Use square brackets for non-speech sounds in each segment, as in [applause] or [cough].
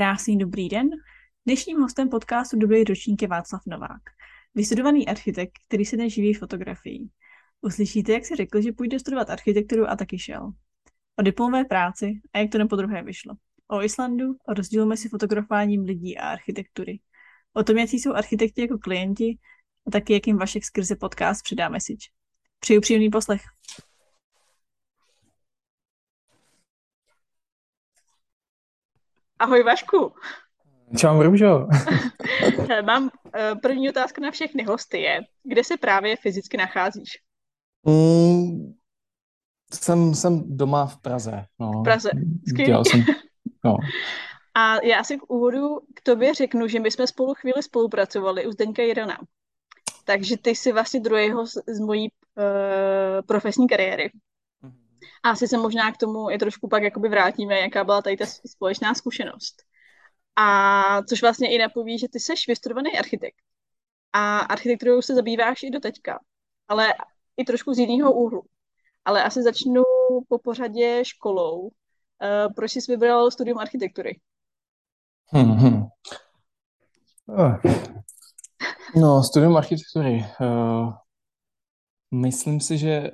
Krásný dobrý den. Dnešním hostem podcastu Dobrý ročník je Václav Novák, vystudovaný architekt, který se dnes živí fotografií. Uslyšíte, jak si řekl, že půjde studovat architekturu a taky šel. O diplomové práci a jak to nepodruhé vyšlo. O Islandu, o rozdílu mezi fotografováním lidí a architektury. O tom, jaký jsou architekti jako klienti a taky, jak jim Vašek skrze podcast předá message. Přeju příjemný poslech. Ahoj Vašku. Čau, Růžo. [laughs] Mám eh, první otázku na všechny hosty je, kde se právě fyzicky nacházíš? Mm, jsem, jsem doma v Praze. No. V Praze, skvělý. Jsem, no. [laughs] A já si k úvodu k tobě řeknu, že my jsme spolu chvíli spolupracovali u Zdeňka Jirana. Takže ty jsi vlastně druhého z, z mojí uh, profesní kariéry. A asi se možná k tomu i trošku pak jakoby vrátíme, jaká byla tady ta společná zkušenost. A což vlastně i napoví, že ty jsi vystudovaný architekt. A architekturou se zabýváš i do teďka. Ale i trošku z jiného úhlu. Ale asi začnu po pořadě školou. Uh, proč jsi vybral studium architektury? Hmm, hmm. No, studium architektury. Uh, myslím si, že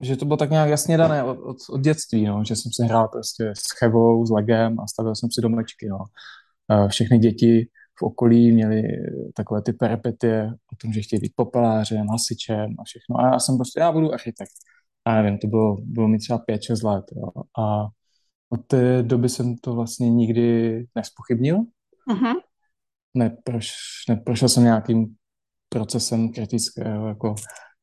že to bylo tak nějak jasně dané od, od, od dětství, no, že jsem si hrál prostě s chevou, s legem a stavil jsem si domečky. No. Všechny děti v okolí měli takové ty peripetie o tom, že chtějí být popelářem, hasičem a všechno. A já jsem prostě, já budu architekt. A nevím, to bylo, bylo mi třeba 5-6 let. Jo. A od té doby jsem to vlastně nikdy nespochybnil. Uh-huh. Neproš, neprošel jsem nějakým procesem kritického jako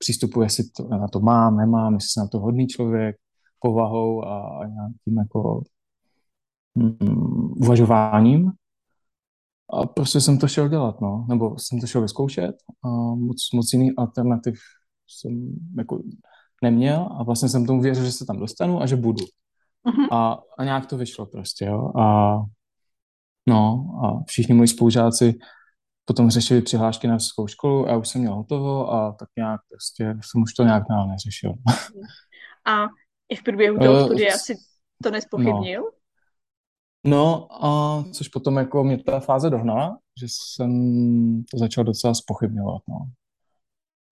přístupu, jestli to, na to mám, nemám, jestli jsem na to hodný člověk, povahou a, a nějakým jako mm, uvažováním. A prostě jsem to šel dělat, no. Nebo jsem to šel vyzkoušet a moc, moc jiných alternativ jsem jako neměl a vlastně jsem tomu věřil, že se tam dostanu a že budu. Uh-huh. A, a nějak to vyšlo prostě, jo. A no, a všichni moji spolužáci potom řešili přihlášky na vysokou školu a už jsem měl hotovo a tak nějak prostě jsem už to nějak dál neřešil. [laughs] A i v průběhu toho uh, studia si to nespochybnil? No. No a což potom jako mě ta fáze dohnala, že jsem to začal docela spochybňovat, no.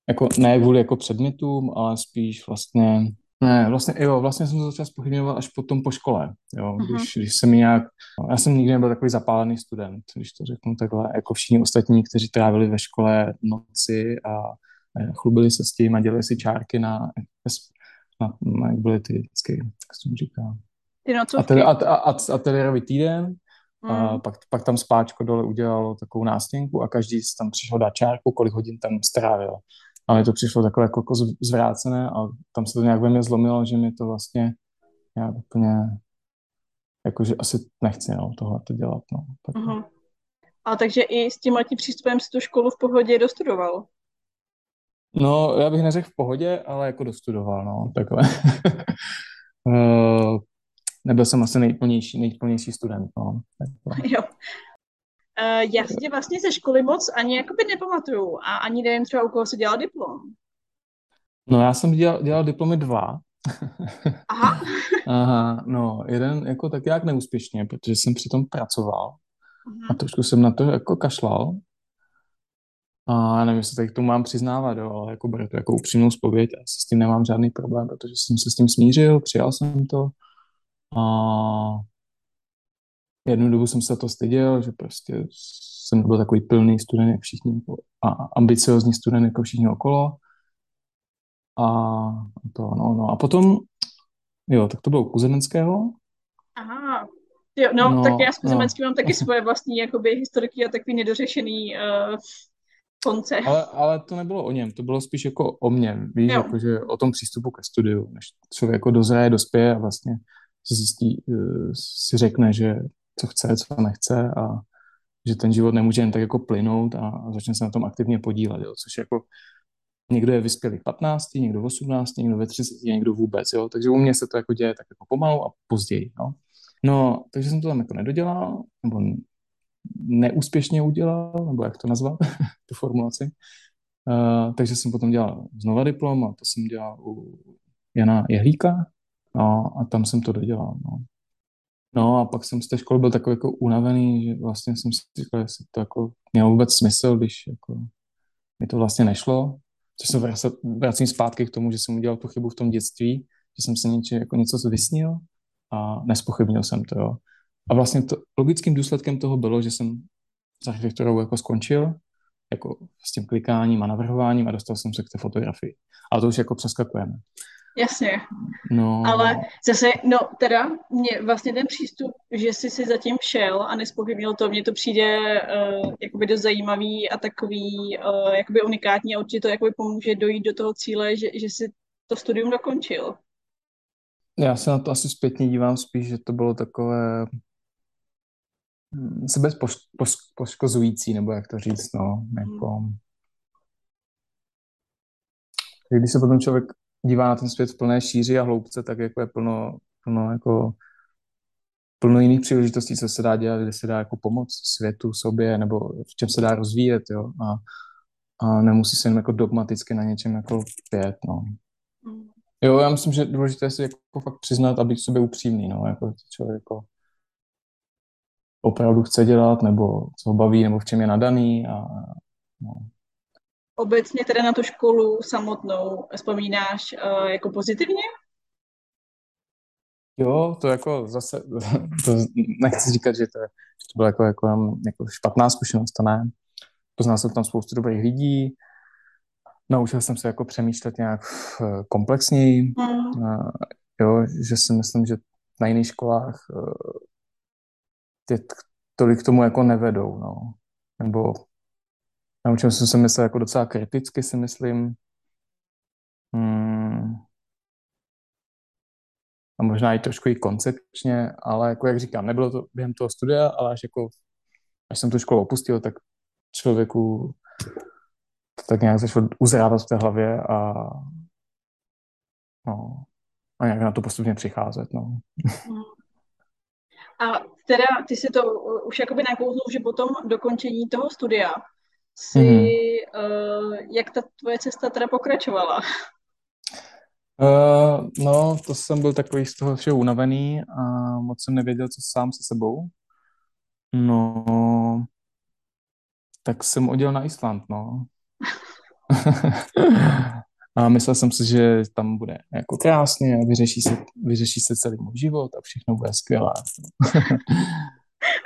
Jako ne kvůli jako předmětům, ale spíš vlastně ne, vlastně, jo, vlastně jsem to začal spochybňovat až potom po škole, jo, uh-huh. když, když jsem nějak, já jsem nikdy nebyl takový zapálený student, když to řeknu takhle, jako všichni ostatní, kteří trávili ve škole noci a, chlubili se s tím a dělali si čárky na, na, na jak byly ty vždycky, jak se tomu říká, ty nocovky. A, a, a, a týden, mm. a pak, pak tam spáčko dole udělalo takovou nástěnku a každý tam přišel dát čárku, kolik hodin tam strávil. A mi to přišlo takové jako, jako zvrácené a tam se to nějak ve mně zlomilo, že mi to vlastně nějak úplně, jakože asi nechci no, tohle to dělat. No, tak. Uh-huh. A takže i s tím tím přístupem si tu školu v pohodě dostudoval? No, já bych neřekl v pohodě, ale jako dostudoval, no, takhle. uh, [laughs] nebyl jsem asi nejplnější, nejplnější student, no. Takhle. [laughs] Jo. Uh, já si vlastně ze školy moc ani jakoby nepamatuju a ani nevím třeba, u koho se dělal diplom. No já jsem dělal, dělal diplomy dva. Aha. [laughs] Aha, no, jeden jako tak jak neúspěšně, protože jsem přitom pracoval Aha. a trošku jsem na to jako kašlal. A nevím, jestli tady k tomu mám přiznávat, jo, ale jako beru to jako upřímnou zpověď, asi s tím nemám žádný problém, protože jsem se s tím smířil, přijal jsem to. A jednu dobu jsem se to styděl, že prostě jsem byl takový plný student jak všichni, a ambiciozní student jako všichni okolo. A to, no, no. A potom, jo, tak to bylo u Kuzemenského. Aha, jo, no, no tak já s Kuzemenským no. mám taky [laughs] svoje vlastní jakoby historiky a takový nedořešený uh, konce. Ale, ale to nebylo o něm, to bylo spíš jako o mně, víš, jako, že o tom přístupu ke studiu, než člověk jako dozraje, dospěje a vlastně si zjistí, uh, si řekne, že co chce, co nechce a že ten život nemůže jen tak jako plynout a, a začne se na tom aktivně podílet, jo, což jako někdo je vyspělý v 15, někdo v 18, někdo ve 30, někdo vůbec, jo, takže u mě se to jako děje tak jako pomalu a později, no. No, takže jsem to tam jako nedodělal, nebo neúspěšně udělal, nebo jak to nazvat, [laughs] tu formulaci. Uh, takže jsem potom dělal znova diplom a to jsem dělal u Jana Jehlíka no, a tam jsem to dodělal. No. No a pak jsem z té školy byl takový jako unavený, že vlastně jsem si říkal, jestli to jako mělo vůbec smysl, když jako mi to vlastně nešlo. Což se vracím zpátky k tomu, že jsem udělal tu chybu v tom dětství, že jsem se něče, jako něco vysnil a nespochybnil jsem to, jo. A vlastně to, logickým důsledkem toho bylo, že jsem s architekturou jako skončil, jako s tím klikáním a navrhováním a dostal jsem se k té fotografii. Ale to už jako přeskakujeme. Jasně. No. Ale zase, no teda, mě vlastně ten přístup, že jsi si zatím šel a nespochybnil to, mně to přijde uh, jakoby dost zajímavý a takový uh, jakoby unikátní a určitě to jakoby pomůže dojít do toho cíle, že, že jsi to studium dokončil. Já se na to asi zpětně dívám spíš, že to bylo takové hm, sebe poškozující, nebo jak to říct, no, jako... Hmm. Když se potom člověk dívá na ten svět v plné šíři a hloubce, tak jako je plno, plno jako plno jiných příležitostí, co se dá dělat, kde se dá jako pomoct světu, sobě, nebo v čem se dá rozvíjet, jo, a, a nemusí se jenom jako dogmaticky na něčem jako pět, no. Jo, já myslím, že důležité je si jako fakt přiznat a být sobě upřímný, no, jako člověk jako opravdu chce dělat, nebo co ho baví, nebo v čem je nadaný a no, obecně teda na tu školu samotnou vzpomínáš uh, jako pozitivně? Jo, to jako zase, [laughs] to nechci říkat, že to, to byla jako, jako, jako špatná zkušenost, to ne. Poznal jsem tam spoustu dobrých lidí, naučil jsem se jako přemýšlet nějak eh, komplexněji, mm. uh, jo, že si myslím, že na jiných školách uh, ty tolik k tomu jako nevedou, no. Nebo Naučil jsem se myslet jako docela kriticky, si myslím. Hmm. A možná i trošku i koncepčně, ale jako jak říkám, nebylo to během toho studia, ale až jako, až jsem tu školu opustil, tak člověku to tak nějak začalo uzrávat v té hlavě a no, a nějak na to postupně přicházet, no. A teda ty si to už jakoby nakousnul, že potom dokončení toho studia si, mm-hmm. uh, jak ta tvoje cesta teda pokračovala? Uh, no, to jsem byl takový z toho všeho unavený a moc jsem nevěděl, co sám se sebou. No, tak jsem odjel na Island, no. [laughs] a myslel jsem si, že tam bude jako krásně a vyřeší se, vyřeší se celý můj život a všechno bude skvělé. [laughs]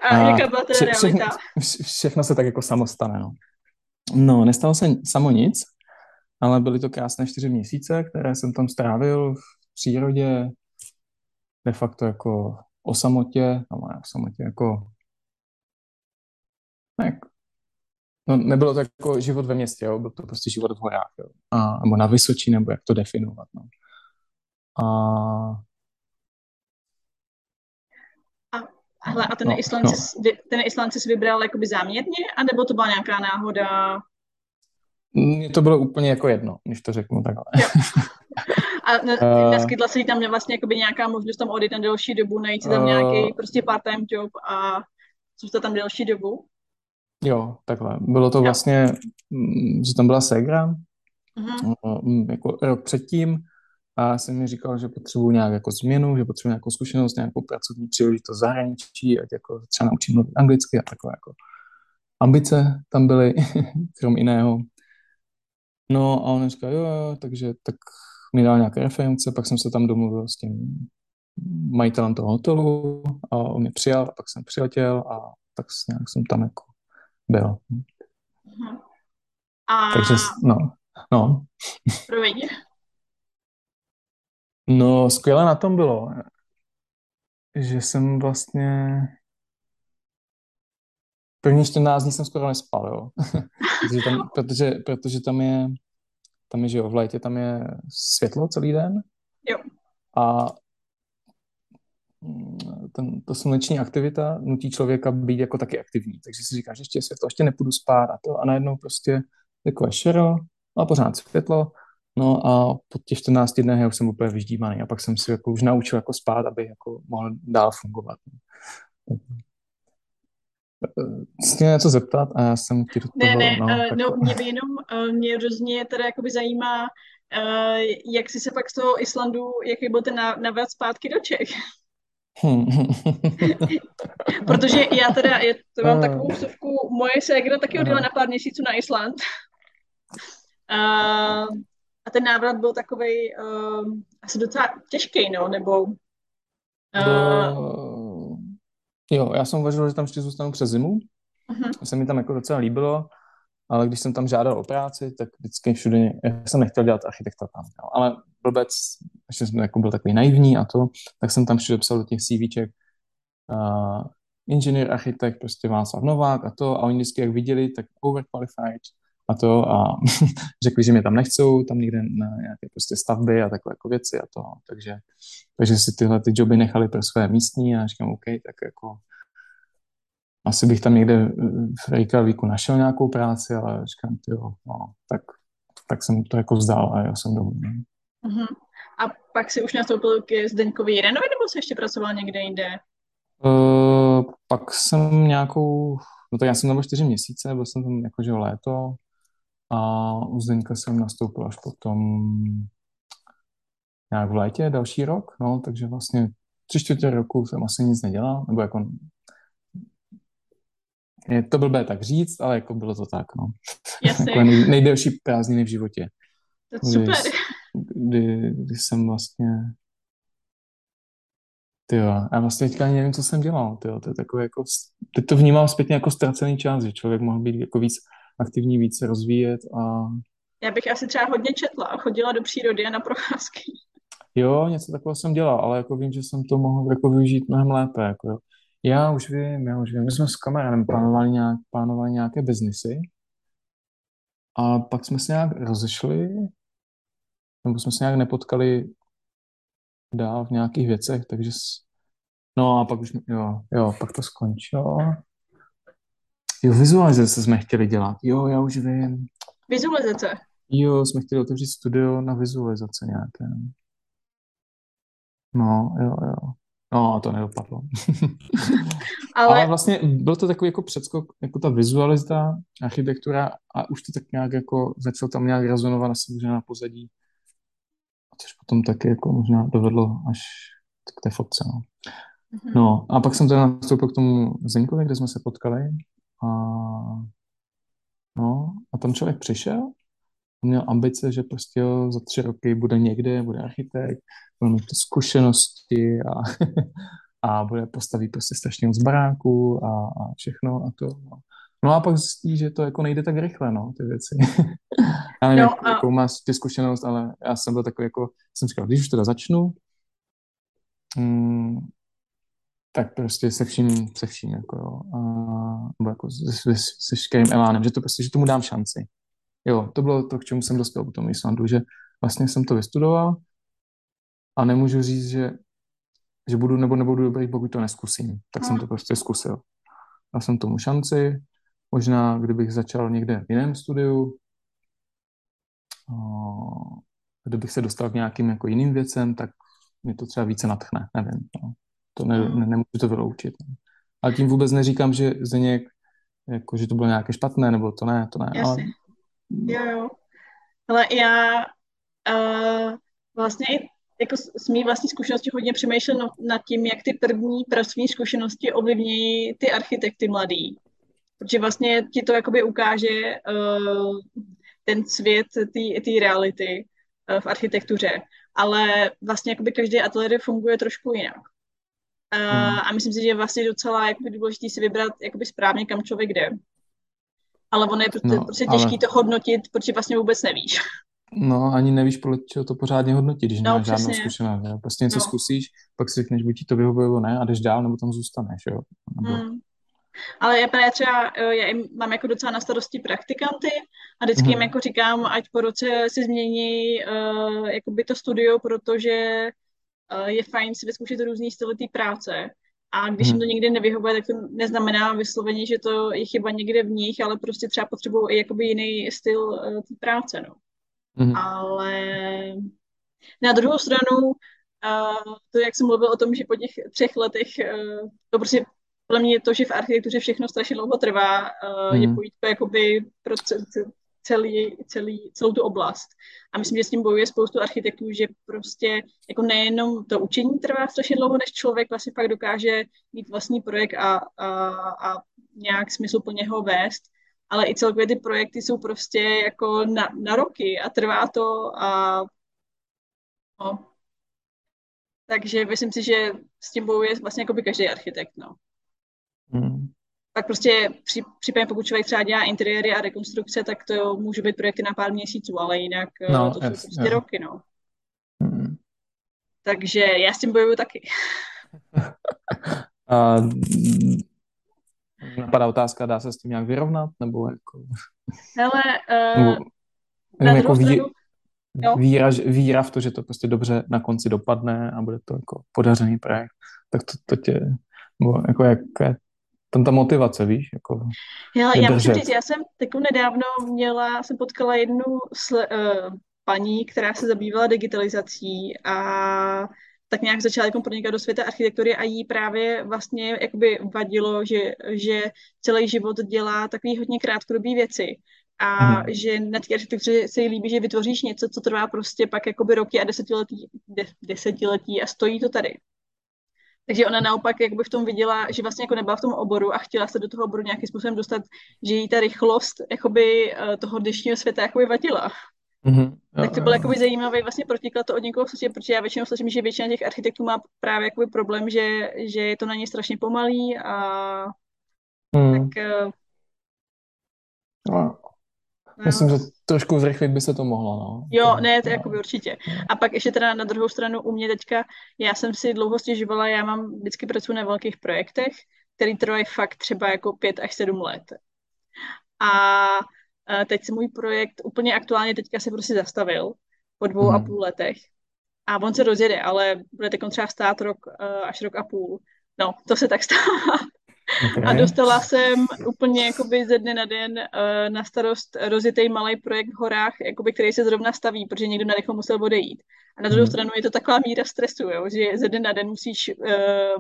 a, a jaká byla teda vše, realita? Všechno, všechno se tak jako samostane, no. No, nestalo se samo nic, ale byly to krásné čtyři měsíce, které jsem tam strávil v přírodě, de facto jako o samotě, no ne o samotě, jako ne, no, nebylo to jako život ve městě, jo, byl to prostě život v horách, jo, a, nebo na Vysočí, nebo jak to definovat, no. A Hele, a ten, no, Island, no. Ten Island si vybral jakoby záměrně, anebo to byla nějaká náhoda? Mně to bylo úplně jako jedno, když to řeknu takhle. Jo. A [laughs] ne, uh, neskytla se tam vlastně jakoby nějaká možnost tam odjít na delší dobu, najít si tam uh, nějaký prostě part-time job a zůstat tam delší dobu? Jo, takhle. Bylo to jo. vlastně, mm, že tam byla Segra, uh-huh. jako rok předtím, a jsem mi říkal, že potřebuji nějak jako změnu, že potřebuji nějakou zkušenost, nějakou pracovní příležitost zahraničí, ať jako třeba naučím mluvit anglicky a takové jako ambice tam byly, [laughs] krom jiného. No a on říkal, jo, jo, takže tak mi dal nějaké reference, pak jsem se tam domluvil s tím majitelem toho hotelu a on mě přijal a pak jsem přiletěl a tak nějak jsem tam jako byl. Mhm. A... Takže, no, no. Promiň. No, skvěle na tom bylo, že jsem vlastně první 14 dní jsem skoro nespal, jo. [laughs] protože, tam, protože, protože tam je, tam je, že jo, v létě tam je světlo celý den. Jo. A ten, to sluneční aktivita nutí člověka být jako taky aktivní. Takže si říkáš, že ještě je světlo, ještě nepůjdu spát a to a najednou prostě takové šero a pořád světlo No a po těch 14 dnech já už jsem úplně vyždívaný a pak jsem si jako už naučil jako spát, aby jako mohl dál fungovat. Chci něco zeptat a já jsem ti do toho... Ne, ne, no, uh, no mě by jenom, uh, mě hrozně teda jakoby zajímá, uh, jak jsi se pak z toho Islandu, jaký byl ten návrat zpátky do Čech? [laughs] [laughs] Protože já teda, je, to mám takovou vsuvku, moje ségra taky odjela na pár měsíců na Island. A, a ten návrat byl takový uh, asi docela těžký, no, nebo... Uh, Do... Jo, já jsem uvažoval, že tam ještě zůstanu přes zimu. Uh-huh. Se mi tam jako docela líbilo, ale když jsem tam žádal o práci, tak vždycky všude, já jsem nechtěl dělat architekta tam, jo. ale blbec, ještě jsem jako byl takový naivní a to, tak jsem tam všude psal do těch CVček uh, inženýr, architekt, prostě Václav Novák a to, a oni vždycky, jak viděli, tak overqualified a to a [laughs] řekli, že mě tam nechcou, tam někde na nějaké prostě stavby a takové jako věci a to, takže, takže si tyhle ty joby nechali pro své místní a říkám, OK, tak jako asi bych tam někde v Reykjavíku našel nějakou práci, ale říkám, jo, no, tak, tak jsem to jako vzdal a já jsem domů. Uh-huh. A pak si už nastoupil k Zdeňkovi Jirenovi, nebo jsi ještě pracoval někde jinde? Uh, pak jsem nějakou, no tak já jsem tam čtyři měsíce, byl jsem tam jakože léto a u Zdeňka jsem nastoupil až potom nějak v létě, další rok, no, takže vlastně tři čtvrtě roku jsem asi nic nedělal, nebo jako je to blbé tak říct, ale jako bylo to tak, no. [laughs] Jasně. nej, nejdelší prázdniny v životě. To je super. Kdy, kdy jsem vlastně ty jo, já vlastně teďka ani nevím, co jsem dělal, ty jo, to je takové jako, teď to vnímám zpětně jako ztracený čas, že člověk mohl být jako víc aktivní, víc se rozvíjet a... Já bych asi třeba hodně četla a chodila do přírody a na procházky. Jo, něco takového jsem dělal, ale jako vím, že jsem to mohl jako využít mnohem lépe, jako jo. Já už vím, já už vím. My jsme s kamarádem plánovali, nějak, plánovali nějaké biznisy a pak jsme se nějak rozešli, nebo jsme se nějak nepotkali dál v nějakých věcech, takže no a pak už, jo, jo, pak to skončilo. Jo, vizualizace jsme chtěli dělat. Jo, já už vím. Vizualizace? Jo, jsme chtěli otevřít studio na vizualizace nějaké. No, jo, jo. No, to nedopadlo. [laughs] Ale... Ale vlastně byl to takový jako předskok, jako ta vizualita, architektura a už to tak nějak jako začalo tam nějak rezonovat asi na pozadí. Což potom taky jako možná dovedlo až k té fotce, no. Mm-hmm. No a pak jsem teda nastoupil k tomu Zenkovi, kde jsme se potkali a no a tam člověk přišel měl ambice, že prostě jo, za tři roky bude někde, bude architekt, bude mít zkušenosti a, [laughs] a bude postavit prostě strašně moc baráků a, a všechno a to. No. no a pak zjistí, že to jako nejde tak rychle, no, ty věci. [laughs] já nevím, no, jak, a... jakou máš ty zkušenost, ale já jsem byl takový jako, jsem říkal, když už teda začnu, mm, tak prostě se vším, se vším, jako jo, a, nebo jako se, se, se škerým elánem, že to prostě, že tomu dám šanci jo, to bylo to, k čemu jsem dospěl po tom Islandu, že vlastně jsem to vystudoval a nemůžu říct, že, že budu nebo nebudu dobrý, pokud to neskusím. Tak jsem to prostě zkusil. Dal jsem tomu šanci, možná kdybych začal někde v jiném studiu, kdybych se dostal k nějakým jako jiným věcem, tak mi to třeba více natchne, nevím. No. To ne, ne, nemůžu to vyloučit. No. Ale tím vůbec neříkám, že Zdeněk, jako, že to bylo nějaké špatné, nebo to ne, to ne. Jasně. Ale Jo, jo. Ale já uh, vlastně jako s mý vlastní zkušenosti hodně přemýšlel no, nad tím, jak ty první pracovní zkušenosti ovlivňují ty architekty mladý. Protože vlastně ti to jakoby ukáže uh, ten svět té reality uh, v architektuře. Ale vlastně jakoby každý ateliér funguje trošku jinak. Uh, hmm. A myslím si, že je vlastně docela jakoby důležité si vybrat jakoby správně, kam člověk jde ale ono je prostě, no, prostě těžké ale... to hodnotit, protože vlastně vůbec nevíš. No, ani nevíš, podle čeho to pořádně hodnotit, když no, nemáš žádnou zkušenost. Jo? Prostě něco no. zkusíš, pak si řekneš, buď ti to vyhovuje, nebo ne, a jdeš dál, nebo tam zůstaneš. Jo? Nebo... Hmm. Ale já právě třeba, eh, já mám jako docela na starosti praktikanty a vždycky hmm. jim jako říkám, ať po roce si změní uh, jakoby to studio, protože je fajn si vyzkoušet různý styly té práce. A když jim to hmm. někdy nevyhovuje, tak to neznamená vysloveně, že to je chyba někde v nich, ale prostě třeba potřebují i jakoby jiný styl uh, té práce, no. Mm. Ale na druhou stranu, uh, to, jak jsem mluvil o tom, že po těch třech letech, uh, to prostě podle mě to, že v architektuře všechno strašně dlouho trvá, uh, mm. je pojítko jakoby proces, celý, celý, celou tu oblast. A myslím, že s tím bojuje spoustu architektů, že prostě jako nejenom to učení trvá strašně dlouho, než člověk vlastně pak dokáže mít vlastní projekt a, a, a nějak smysluplně ho vést, ale i celkově ty projekty jsou prostě jako na, na roky a trvá to a no. Takže myslím si, že s tím bojuje vlastně jako by každý architekt, no. Pak prostě při, případně pokud člověk třeba dělá interiéry a rekonstrukce, tak to může být projekty na pár měsíců, ale jinak eh, no, to jsou yes, prostě yeah. roky, no. Hmm. Takže já s tím bojuju taky. [laughs] a, napadá otázka, dá se s tím nějak vyrovnat, nebo jako... Hele, uh, nebo, jako ví, víra, víra v to, že to prostě dobře na konci dopadne a bude to jako podařený projekt, tak to, to tě, nebo jako jak, tam ta motivace, víš, jako Já, já musím říct, já jsem takovou nedávno měla, jsem potkala jednu sl, uh, paní, která se zabývala digitalizací a tak nějak začala jako pronikat do světa architektury a jí právě vlastně jakoby vadilo, že, že celý život dělá takový hodně krátkodobý věci a hmm. že na té architektuře se jí líbí, že vytvoříš něco, co trvá prostě pak jakoby roky a desetiletí, de, desetiletí a stojí to tady. Takže ona naopak jakoby v tom viděla, že vlastně jako nebyla v tom oboru a chtěla se do toho oboru nějakým způsobem dostat, že jí ta rychlost jakoby eh, toho dnešního světa jakoby vadila. Mm-hmm. tak to bylo jakoby zajímavý vlastně protiklad to od někoho slyšet, protože já většinou slyším, že většina těch architektů má právě jakoby problém, že, že je to na ně strašně pomalý a mm. tak eh, no. Myslím, že trošku zrychlit by se to mohlo, no. Jo, ne, to jako by určitě. A pak ještě teda na druhou stranu u mě teďka, já jsem si dlouho stěžovala, já mám vždycky pracuji na velkých projektech, který trvají fakt třeba jako pět až sedm let. A teď se můj projekt úplně aktuálně teďka se prostě zastavil po dvou hmm. a půl letech. A on se rozjede, ale bude teď třeba stát rok až rok a půl. No, to se tak stává. Okay. A dostala jsem úplně jakoby ze dne na den uh, na starost rozjetý malý projekt v horách, jakoby, který se zrovna staví, protože někdo na rychlo musel odejít. A na druhou hmm. stranu je to taková míra stresu, jo, že ze dne na den musíš uh,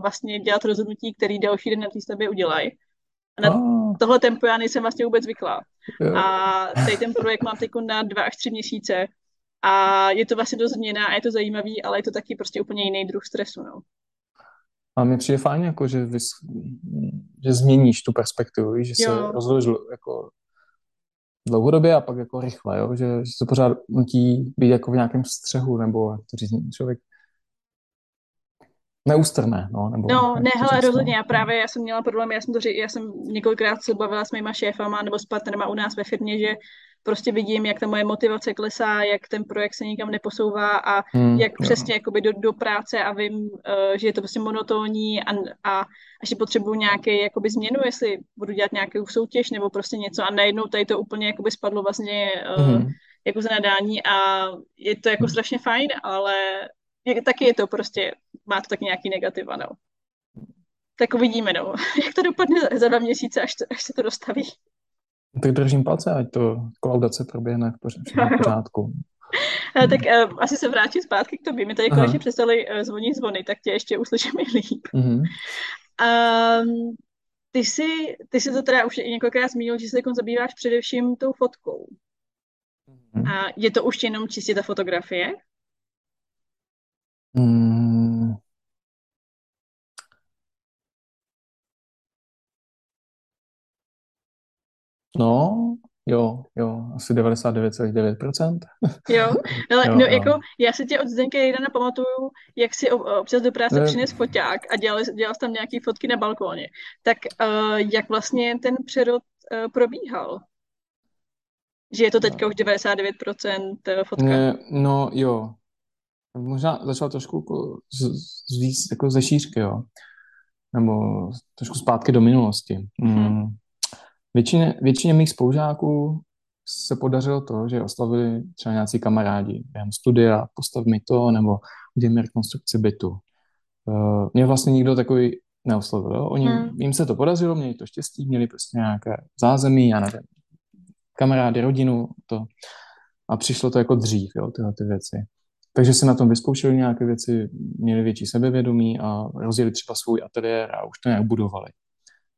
vlastně dělat rozhodnutí, který další den na té stavbě udělají. A na oh. tohle tempo já nejsem vlastně vůbec zvyklá. A tady ten projekt mám teď na dva až tři měsíce a je to vlastně dost změna a je to zajímavý, ale je to taky prostě úplně jiný druh stresu, no. A mi přijde fajn, jako, že, vys, že změníš tu perspektivu, že se rozhoduješ jako dlouhodobě a pak jako rychle, jo? Že, že to pořád nutí být jako v nějakém střehu, nebo jak to říct, člověk neústrné, no. Nebo, no, ne, hele, rozhodně, já právě, já jsem měla problém, já jsem to řík, já jsem několikrát se bavila s mýma šéfama nebo s partnerama u nás ve firmě, že prostě vidím, jak ta moje motivace klesá, jak ten projekt se nikam neposouvá a hmm, jak jo. přesně jakoby do, do práce a vím, uh, že je to prostě monotónní a, a ještě potřebuji nějaký jakoby změnu, jestli budu dělat nějakou soutěž nebo prostě něco a najednou tady to úplně jakoby spadlo vlastně uh, hmm. jako zanadání a je to jako strašně fajn, ale je, taky je to prostě, má to taky nějaký negativa, no. Tak uvidíme, no, [laughs] jak to dopadne za dva měsíce, až, to, až se to dostaví. Tak držím palce, ať to kolaudace proběhne v [laughs] pořádku. A, tak uh, asi se vrátím zpátky k tobě. My tady konečně přestali uh, zvonit zvony, tak tě ještě uslyšíme líp. Mm-hmm. Um, ty jsi, ty jsi to teda už několikrát zmínil, že se jako zabýváš především tou fotkou. Mm-hmm. A je to už jenom čistě ta fotografie? Mm, No, jo, jo, asi 99,9%. Jo, [laughs] ale jo, no, jako já si tě od Zdenka Jejda pamatuju, jak si občas do práce ne... přines foťák a dělal, dělal tam nějaký fotky na balkóně. Tak uh, jak vlastně ten přerod uh, probíhal? Že je to teďka už 99% fotka? Ne, no jo, možná začal trošku jako z, z, jako ze šířky, jo. Nebo trošku zpátky do minulosti. Mm. Většině, většině mých spolužáků se podařilo to, že oslavili třeba nějací kamarádi během studia, postav mi to, nebo udělej mi rekonstrukci bytu. Uh, mě vlastně nikdo takový neoslovil. Jo? Oni, hmm. Jim se to podařilo, měli to štěstí, měli prostě nějaké zázemí, já nevím, kamarády, rodinu, to. A přišlo to jako dřív, jo, tyhle ty věci. Takže se na tom vyzkoušeli nějaké věci, měli větší sebevědomí a rozjeli třeba svůj ateliér a už to nějak budovali.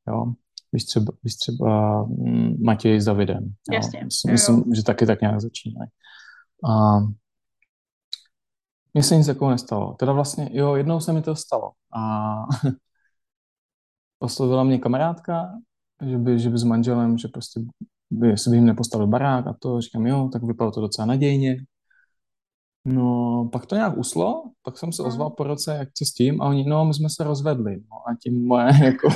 Jo? Víš třeba, víš třeba mm, Matěj s Davidem. Jasně. Myslím, myslím, že taky tak nějak začínají. A mně se nic takového nestalo. Teda vlastně, jo, jednou se mi to stalo. A [laughs] oslovila mě kamarádka, že by, že by s manželem, že prostě by, jestli by jim nepostavil barák a to, říkám, jo, tak vypadalo to docela nadějně. No, pak to nějak uslo, pak jsem se hmm. ozval po roce, jak co s tím, a oni, no, my jsme se rozvedli, no, a tím moje, [laughs] jako,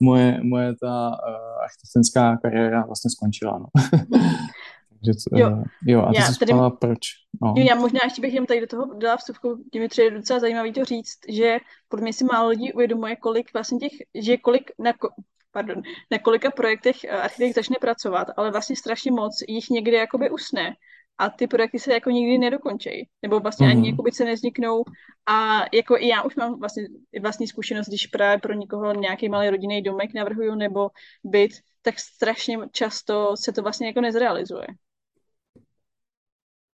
moje, moje ta uh, architektonická kariéra vlastně skončila, no. [laughs] Takže, jo. Uh, jo, a ty jsi tady, proč. No. Jo, já možná ještě bych jen tady do toho dala vstupku, tím je třeba docela zajímavý to říct, že podle mě si málo lidí uvědomuje, kolik vlastně těch, že kolik, na, pardon, na kolika projektech eh, architekt začne pracovat, ale vlastně strašně moc jich někdy jakoby usne a ty projekty se jako nikdy nedokončí, nebo vlastně mm-hmm. ani mhm. jakoby se nezniknou a jako i já už mám vlastně vlastní zkušenost, když právě pro někoho nějaký malý rodinný domek navrhuju nebo byt, tak strašně často se to vlastně jako nezrealizuje.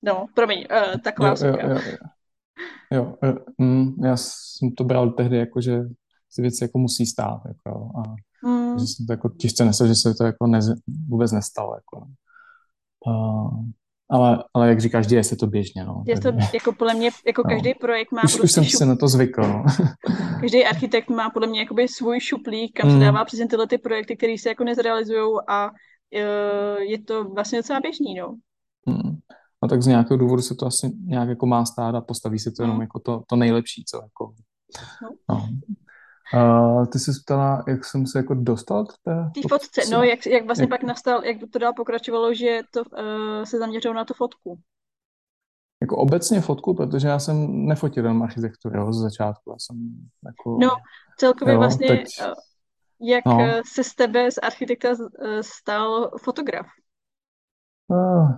No, promiň, uh, taková jo, jo, jo, jo. jo mm, já jsem to bral tehdy jako, že ty věci jako musí stát, jako, a mm. že jsem to jako těžce nesl, že se to jako ne, vůbec nestalo, jako. Uh, ale, ale jak říkáš, děje se to běžně. No. Je to jako podle mě, jako no. každý projekt má... Už, už jsem šup... si na to zvykl. No. [laughs] každý architekt má podle mě jakoby svůj šuplík, kam mm. se dává přesně tyhle ty projekty, které se jako nezrealizují a uh, je to vlastně docela běžný, no. Mm. No tak z nějakého důvodu se to asi nějak jako má stát a postaví se to jenom mm. jako to, to nejlepší, co jako... No. no. Uh, ty jsi ptala, jak jsem se jako dostal k té Tý fotce, no, jak, jak vlastně jak... pak nastal, jak to dál pokračovalo, že to uh, se zaměřilo na tu fotku. Jako obecně fotku, protože já jsem nefotil jenom architekturu z začátku, já jsem jako... No, celkově jo, vlastně, teď... Uh, jak no. se z tebe, z architekta, stal fotograf? Uh,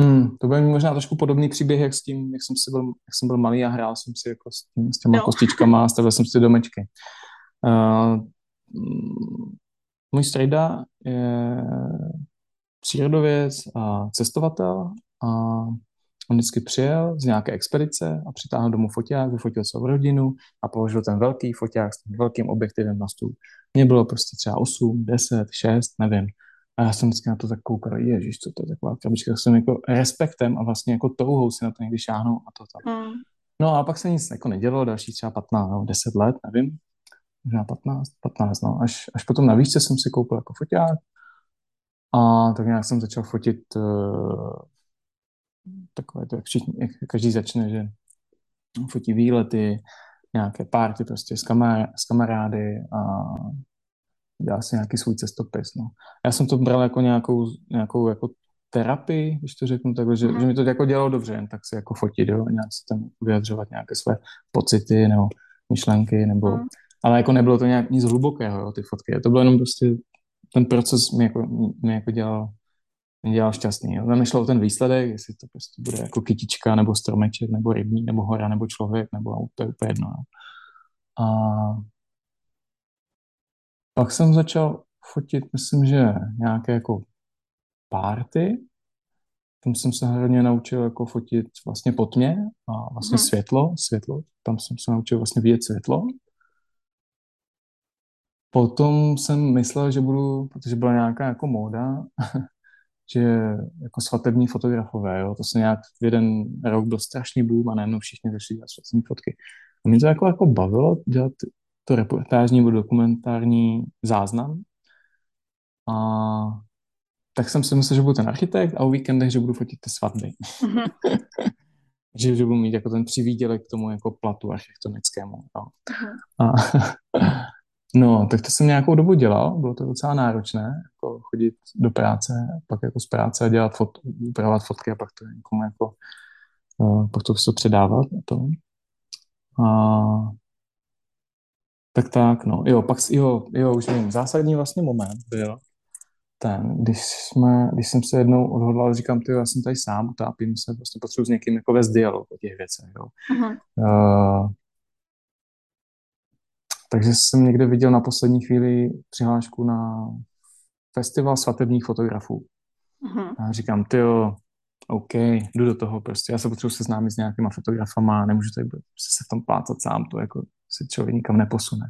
Hmm, to bude možná trošku podobný příběh, jak s tím, jak jsem, si byl, jak jsem byl malý a hrál jsem si jako s, tím, s těma no. kostičkama a stavil jsem si domečky. Uh, můj strejda je přírodověc a cestovatel a on vždycky přijel z nějaké expedice a přitáhl domů foťák, vyfotil svou rodinu a položil ten velký foťák s tím velkým objektivem na stůl. Mně bylo prostě třeba 8, 10, 6, nevím. A já jsem vždycky na to tak koukal, ježiš, co to je taková krabička, jsem jako respektem a vlastně jako touhou si na to někdy šáhnou a to tam. Mm. No a pak se nic jako nedělo, další třeba 15, no, 10 let, nevím, možná 15, 15, no, až, až potom na výšce jsem si koupil jako foťák a tak nějak jsem začal fotit uh, takové to, jak, všichni, jak každý začne, že fotí výlety, nějaké párty prostě s, kamar, s kamarády a dělá si nějaký svůj cestopis. No. Já jsem to bral jako nějakou, nějakou jako terapii, když to řeknu takhle, že, mm. že mi to jako dělalo dobře, jen tak si jako fotit, jo, nějak si tam vyjadřovat nějaké své pocity nebo myšlenky, nebo, mm. ale jako nebylo to nějak nic hlubokého, jo, ty fotky. To bylo jenom prostě, ten proces mi jako, mi jako dělal, mě dělal šťastný. Jo. Tam nešlo o ten výsledek, jestli to prostě bude jako kytička, nebo stromeček, nebo rybník, nebo hora, nebo člověk, nebo to je úplně jedno. Jo. A pak jsem začal fotit, myslím, že nějaké jako párty. Tam jsem se hodně naučil jako fotit vlastně po tmě a vlastně hmm. světlo, světlo. Tam jsem se naučil vlastně vidět světlo. Potom jsem myslel, že budu, protože byla nějaká jako móda, [laughs] že jako svatební fotografové, jo, to se nějak v jeden rok byl strašný boom a najednou všichni začali dělat svatební fotky. A mě to jako, jako bavilo dělat to reportážní nebo dokumentární záznam. A tak jsem si myslel, že budu ten architekt a o víkendech, že budu fotit ty svatby. Mm-hmm. [laughs] že, že budu mít jako ten přivídělek k tomu jako platu architektonickému. No. Mm-hmm. A, [laughs] no, tak to jsem nějakou dobu dělal, bylo to docela náročné, jako chodit do práce, pak jako z práce a dělat fot, upravovat fotky a pak to někomu jako, uh, pak to předávat. A to. A tak tak, no. Jo, pak, jo, jo, už vím. Zásadní vlastně moment byl ten, když, jsme, když jsem se jednou odhodlal, říkám, ty, já jsem tady sám, utápím se, vlastně potřebuji s někým jako vést dialog o těch věcech, jo. Uh, takže jsem někde viděl na poslední chvíli přihlášku na festival svatebních fotografů. Uh-huh. A říkám, ty jo, OK, jdu do toho prostě. Já se potřebuji seznámit s nějakýma fotografama, nemůžu tady prostě se v tom plácat sám, to jako se člověk nikam neposune.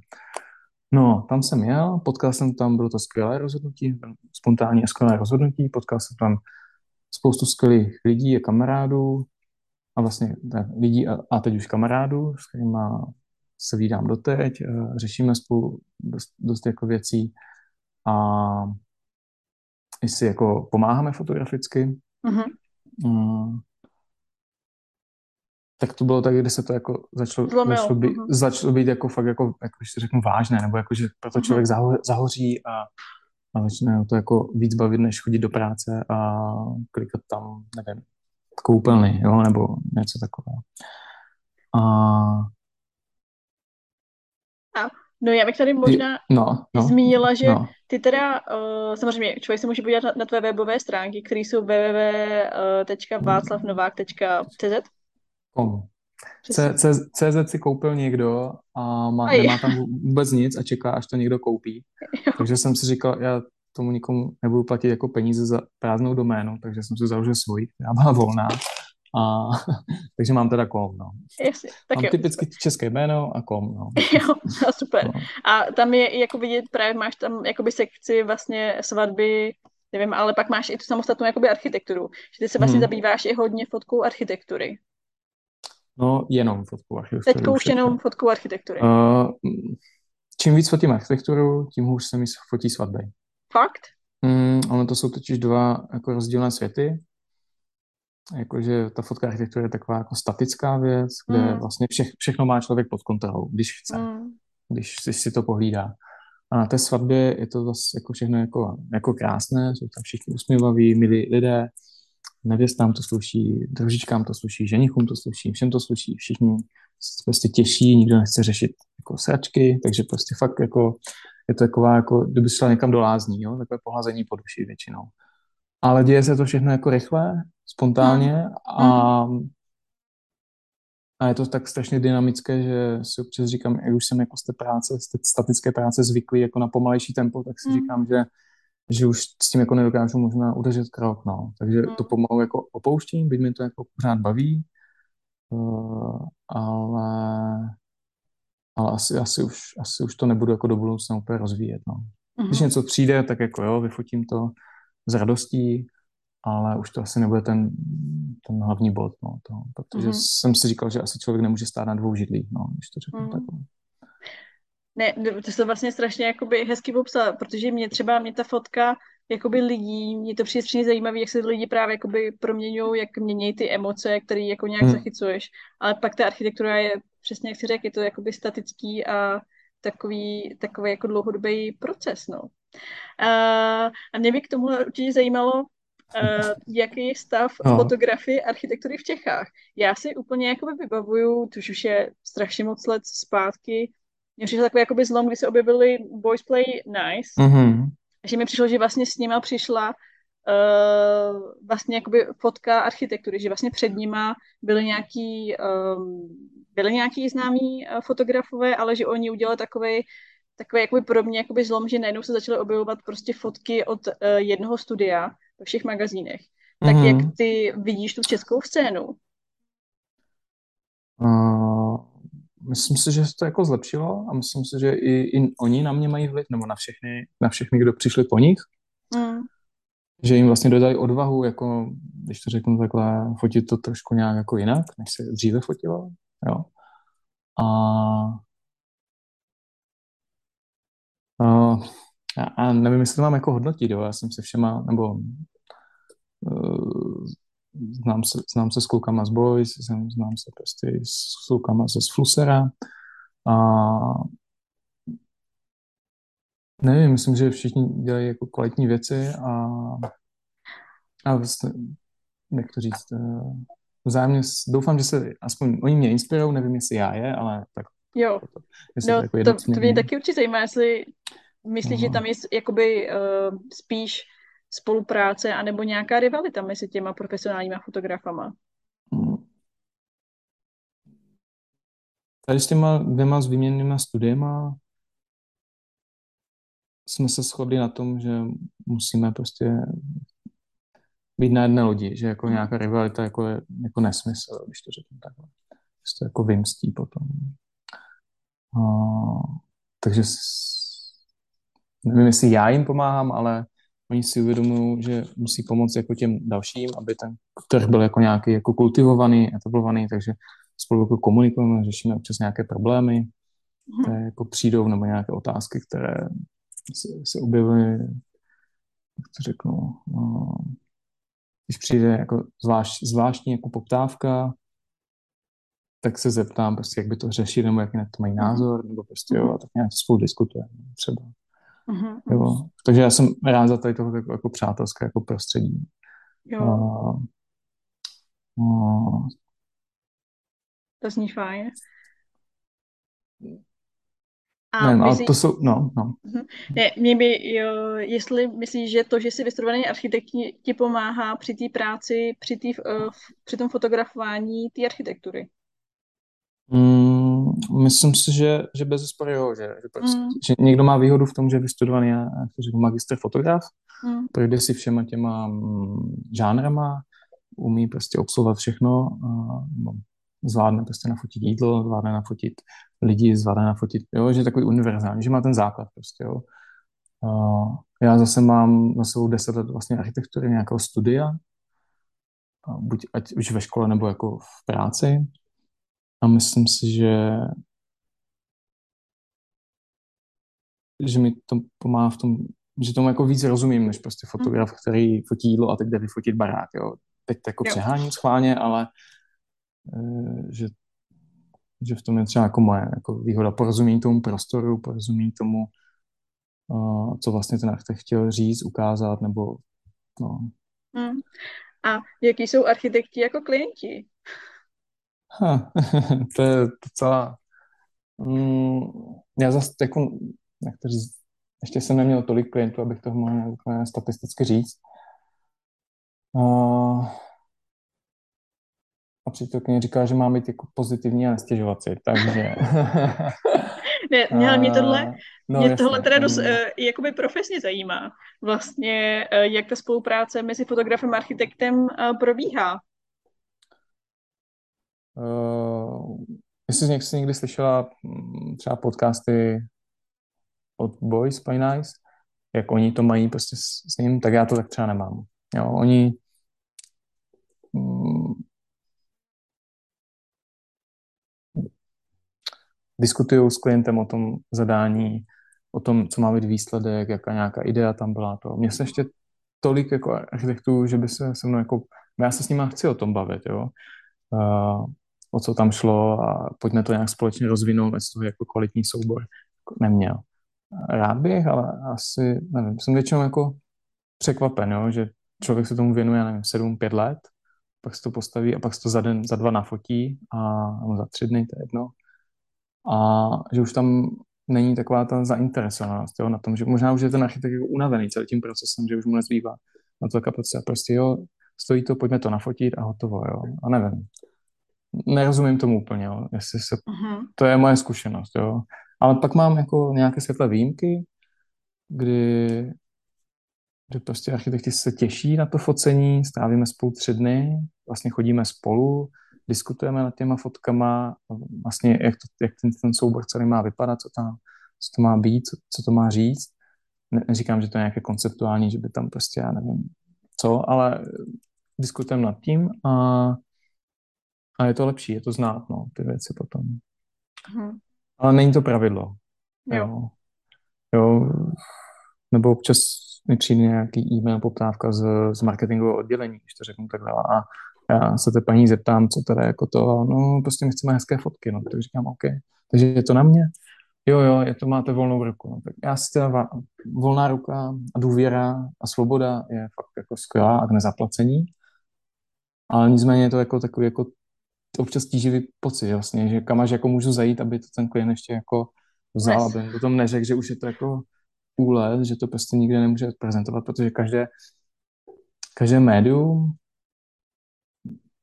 No, tam jsem jel, potkal jsem tam, bylo to skvělé rozhodnutí, spontánní a skvělé rozhodnutí, potkal jsem tam spoustu skvělých lidí a kamarádů, a vlastně ne, lidí a, a teď už kamarádů, s kterými se vídám doteď, řešíme spolu dost, dost jako věcí a i si jako pomáháme fotograficky. Mm-hmm. Mm, tak to bylo tak, kdy se to jako začalo, začalo, být, uh-huh. začalo být jako fakt jako, jako když si řeknu vážné, nebo jako, že proto mhm. člověk zaho, zahoří a, a začne to jako víc bavit, než chodit do práce a klikat tam, nevím, koupelny, jo, nebo něco takového. A... no já bych tady možná no, no, zmínila, že no. ty teda, uh, samozřejmě člověk se může podívat na, na tvé webové stránky, které jsou www.václavnovák.cz Kom. CZ si koupil někdo a má, nemá tam vůbec nic a čeká, až to někdo koupí. Jo. Takže jsem si říkal, já tomu nikomu nebudu platit jako peníze za prázdnou doménu, takže jsem si založil svůj, která byla volná. A, [laughs] takže mám teda kom, no. Jasně, tak mám jo. typicky české jméno a kom, no. [laughs] Jo, super. No. A tam je jako vidět, právě máš tam jakoby sekci vlastně svatby, nevím, ale pak máš i tu samostatnou jakoby architekturu. Že ty se vlastně hmm. zabýváš i hodně fotkou architektury. No, jenom fotkou architektury. Teď už jenom fotkou architektury. Uh, čím víc fotím architekturu, tím hůř se mi fotí svatby. Fakt? Mm, ono to jsou totiž dva jako rozdílné světy. Jakože ta fotka architektura je taková jako statická věc, kde mm. vlastně vše, všechno má člověk pod kontrolou, když chce, mm. když si, si to pohlídá. A na té svatbě je to zase jako všechno jako, jako krásné, jsou tam všichni usměvaví, milí lidé, nevěstám to sluší, družičkám to sluší, ženichům to sluší, všem to sluší, všichni se prostě těší, nikdo nechce řešit jako sračky, takže prostě fakt jako je to taková, jako kdyby šla někam do lázní, jo? takové pohlazení po duši většinou. Ale děje se to všechno jako rychle, spontánně hmm. a, hmm. a je to tak strašně dynamické, že si občas říkám, jak už jsem jako z té práce, z té statické práce zvyklý jako na pomalejší tempo, tak si hmm. říkám, že že už s tím jako nedokážu možná udržet krok, no. Takže to pomalu jako opouštím, byť mi to jako pořád baví, uh, ale ale asi, asi, už, asi už to nebudu jako do budoucna úplně rozvíjet. No. Když něco přijde, tak jako jo, vyfotím to s radostí, ale už to asi nebude ten, ten hlavní bod, no, to, protože mm-hmm. jsem si říkal, že asi člověk nemůže stát na dvou židlích, no, když to řeknu mm-hmm. takhle. Ne, to se vlastně strašně jakoby hezky popsala, protože mě třeba, mě ta fotka jakoby lidí, mě to přijde strašně zajímavé, jak se lidi právě jakoby proměňují, jak mění ty emoce, které jako nějak hmm. zachycuješ, ale pak ta architektura je přesně jak si řekl, je to jakoby statický a takový, takový jako dlouhodobý proces, no. A, a mě by k tomu určitě zajímalo, uh, jaký je stav no. fotografie architektury v Čechách. Já si úplně jakoby vybavuju, tuž už je strašně moc let zpátky, mě přišel takový jakoby zlom, kdy se objevili Boys Play Nice, mm-hmm. že mi přišlo, že vlastně s nima přišla uh, vlastně jakoby fotka architektury, že vlastně před nima byly nějaký, um, byly nějaký známí uh, fotografové, ale že oni udělali takový takový jakoby pro mě jakoby zlom, že najednou se začaly objevovat prostě fotky od uh, jednoho studia ve všech magazínech. Tak mm-hmm. jak ty vidíš tu českou scénu? Uh, myslím si, že se to jako zlepšilo a myslím si, že i, i oni na mě mají vliv, nebo na všechny, na všechny, kdo přišli po nich. Mm že jim vlastně dodali odvahu, jako, když to řeknu takhle, fotit to trošku nějak jako jinak, než se dříve fotilo. Jo. A, a, a nevím, jestli to mám jako hodnotit, jo. já jsem se všema, nebo uh, znám, se, znám se s klukama z Boys, znám, znám se prostě s klukama ze Flusera a Nevím, myslím, že všichni dělají jako kvalitní věci a, a vlastně, jak to říct, eh, vzájemně doufám, že se aspoň oni mě inspirují, nevím, jestli já je, ale tak. Jo, to, no, to, jako to, to mě taky určitě zajímá, jestli myslíš, no. že tam je jakoby uh, spíš spolupráce anebo nějaká rivalita mezi těma profesionálníma fotografama? Hmm. Tady s těma dvěma výměnnýma studiema jsme se shodli na tom, že musíme prostě být na jedné lodi, že jako nějaká rivalita jako je jako nesmysl, když to řeknu takhle. Že to jako vymstí potom. Uh, takže nevím, jestli já jim pomáhám, ale oni si uvědomují, že musí pomoct jako těm dalším, aby ten trh byl jako nějaký jako kultivovaný, etablovaný, takže spolu jako komunikujeme, řešíme občas nějaké problémy, mhm. které jako přijdou, nebo nějaké otázky, které se, se objevily, jak to řeknu, no, když přijde jako zvlášť, zvláštní jako poptávka, tak se zeptám prostě, jak by to řešit, nebo jak na to mají mhm. názor, nebo prostě jo, a tak nějak spolu diskutujeme třeba. Uh-huh. Jo. Takže já jsem rád za tady tohle jako, jako přátelské jako prostředí. Jo. A, a... To zní fajn. A Nevím, myslí... ale to jsou, no, no. Ne, mě by, jo, jestli myslíš, že to, že jsi vystudovaný architekt ti pomáhá při té práci, při, tý, uh, při tom fotografování té architektury? Mm, myslím si, že, že bez zesporu jo, že, že, prostě, mm. že někdo má výhodu v tom, že je vystudovaný, to řeknu, magistr fotograf, mm. projde si všema těma mm, žánrama, umí prostě obsluhovat všechno, a, zvládne prostě nafotit jídlo, zvládne nafotit lidi, zvládne nafotit, jo, že je takový univerzální, že má ten základ prostě, jo. A já zase mám na svou deset let vlastně architektury nějakého studia, buď ať už ve škole nebo jako v práci, a myslím si, že že mi to pomáhá v tom, že tomu jako víc rozumím, než prostě fotograf, který fotí jídlo a teď jde vyfotit barák, jo. Teď to jako přeháním schválně, ale e, že, že v tom je třeba jako moje jako výhoda porozumí tomu prostoru, porozumí tomu, uh, co vlastně ten architekt chtěl říct, ukázat, nebo no. Hmm. A jaký jsou architekti jako klienti? Ha, [laughs] to je docela... Mm, já zase jako, jak to říct, ještě jsem neměl tolik klientů, abych to mohl úplně statisticky říct. Uh, a přítelkyně říká, že má být jako pozitivní a nestěžovat si, takže... ne, [laughs] mě, mě tohle, no, mě jasně, tohle teda dost, uh, jakoby profesně zajímá. Vlastně, uh, jak ta spolupráce mezi fotografem a architektem uh, probíhá. Uh, jestli jsi někdy slyšela mm, třeba podcasty od Boys by Nice, jak oni to mají prostě s, s ním, tak já to tak třeba nemám. Jo, oni mm, diskutují s klientem o tom zadání, o tom, co má být výsledek, jaká nějaká idea tam byla. To. Mně se ještě tolik jako architektů, že by se se mnou jako, já se s nimi chci o tom bavit, jo. Uh, o co tam šlo a pojďme to nějak společně rozvinout, z toho jako kvalitní soubor jako neměl. Rád bych, ale asi, nevím, jsem většinou jako překvapen, jo, že člověk se tomu věnuje, nevím, sedm, pět let, pak se to postaví a pak se to za den, za dva nafotí a no, za tři dny, to je jedno. A že už tam není taková ta zainteresovanost jo, na tom, že možná už je ten architekt jako unavený celým tím procesem, že už mu nezbývá na to kapacita. Prostě jo, stojí to, pojďme to nafotit a hotovo, jo. A nevím nerozumím tomu úplně, jo. Jestli se, uh-huh. to je moje zkušenost, jo. Ale pak mám jako nějaké světlé výjimky, kdy, kdy prostě architekti se těší na to focení, strávíme spolu tři dny, vlastně chodíme spolu, diskutujeme nad těma fotkama, vlastně jak, to, jak ten, ten soubor celý má vypadat, co tam co to má být, co, co to má říct. Ne, neříkám, že to je nějaké konceptuální, že by tam prostě, já nevím co, ale diskutujeme nad tím a a je to lepší, je to znát, no, ty věci potom. Hmm. Ale není to pravidlo. Jo. jo. Jo. Nebo občas mi přijde nějaký e-mail, poptávka z, z marketingového oddělení, když to řeknu takhle. A já se té paní zeptám, co tady jako to, no prostě my chceme hezké fotky, no, tak říkám, OK. Takže je to na mě? Jo, jo, je to máte volnou ruku. No, tak já si teda volná ruka a důvěra a svoboda je fakt jako skvělá a k nezaplacení. Ale nicméně je to jako takový jako občas tíživý pocit vlastně, že kam až jako můžu zajít, aby to ten klient ještě jako vzal, aby potom neřekl, že už je to jako úlet, že to prostě nikde nemůže prezentovat, protože každé, každé médium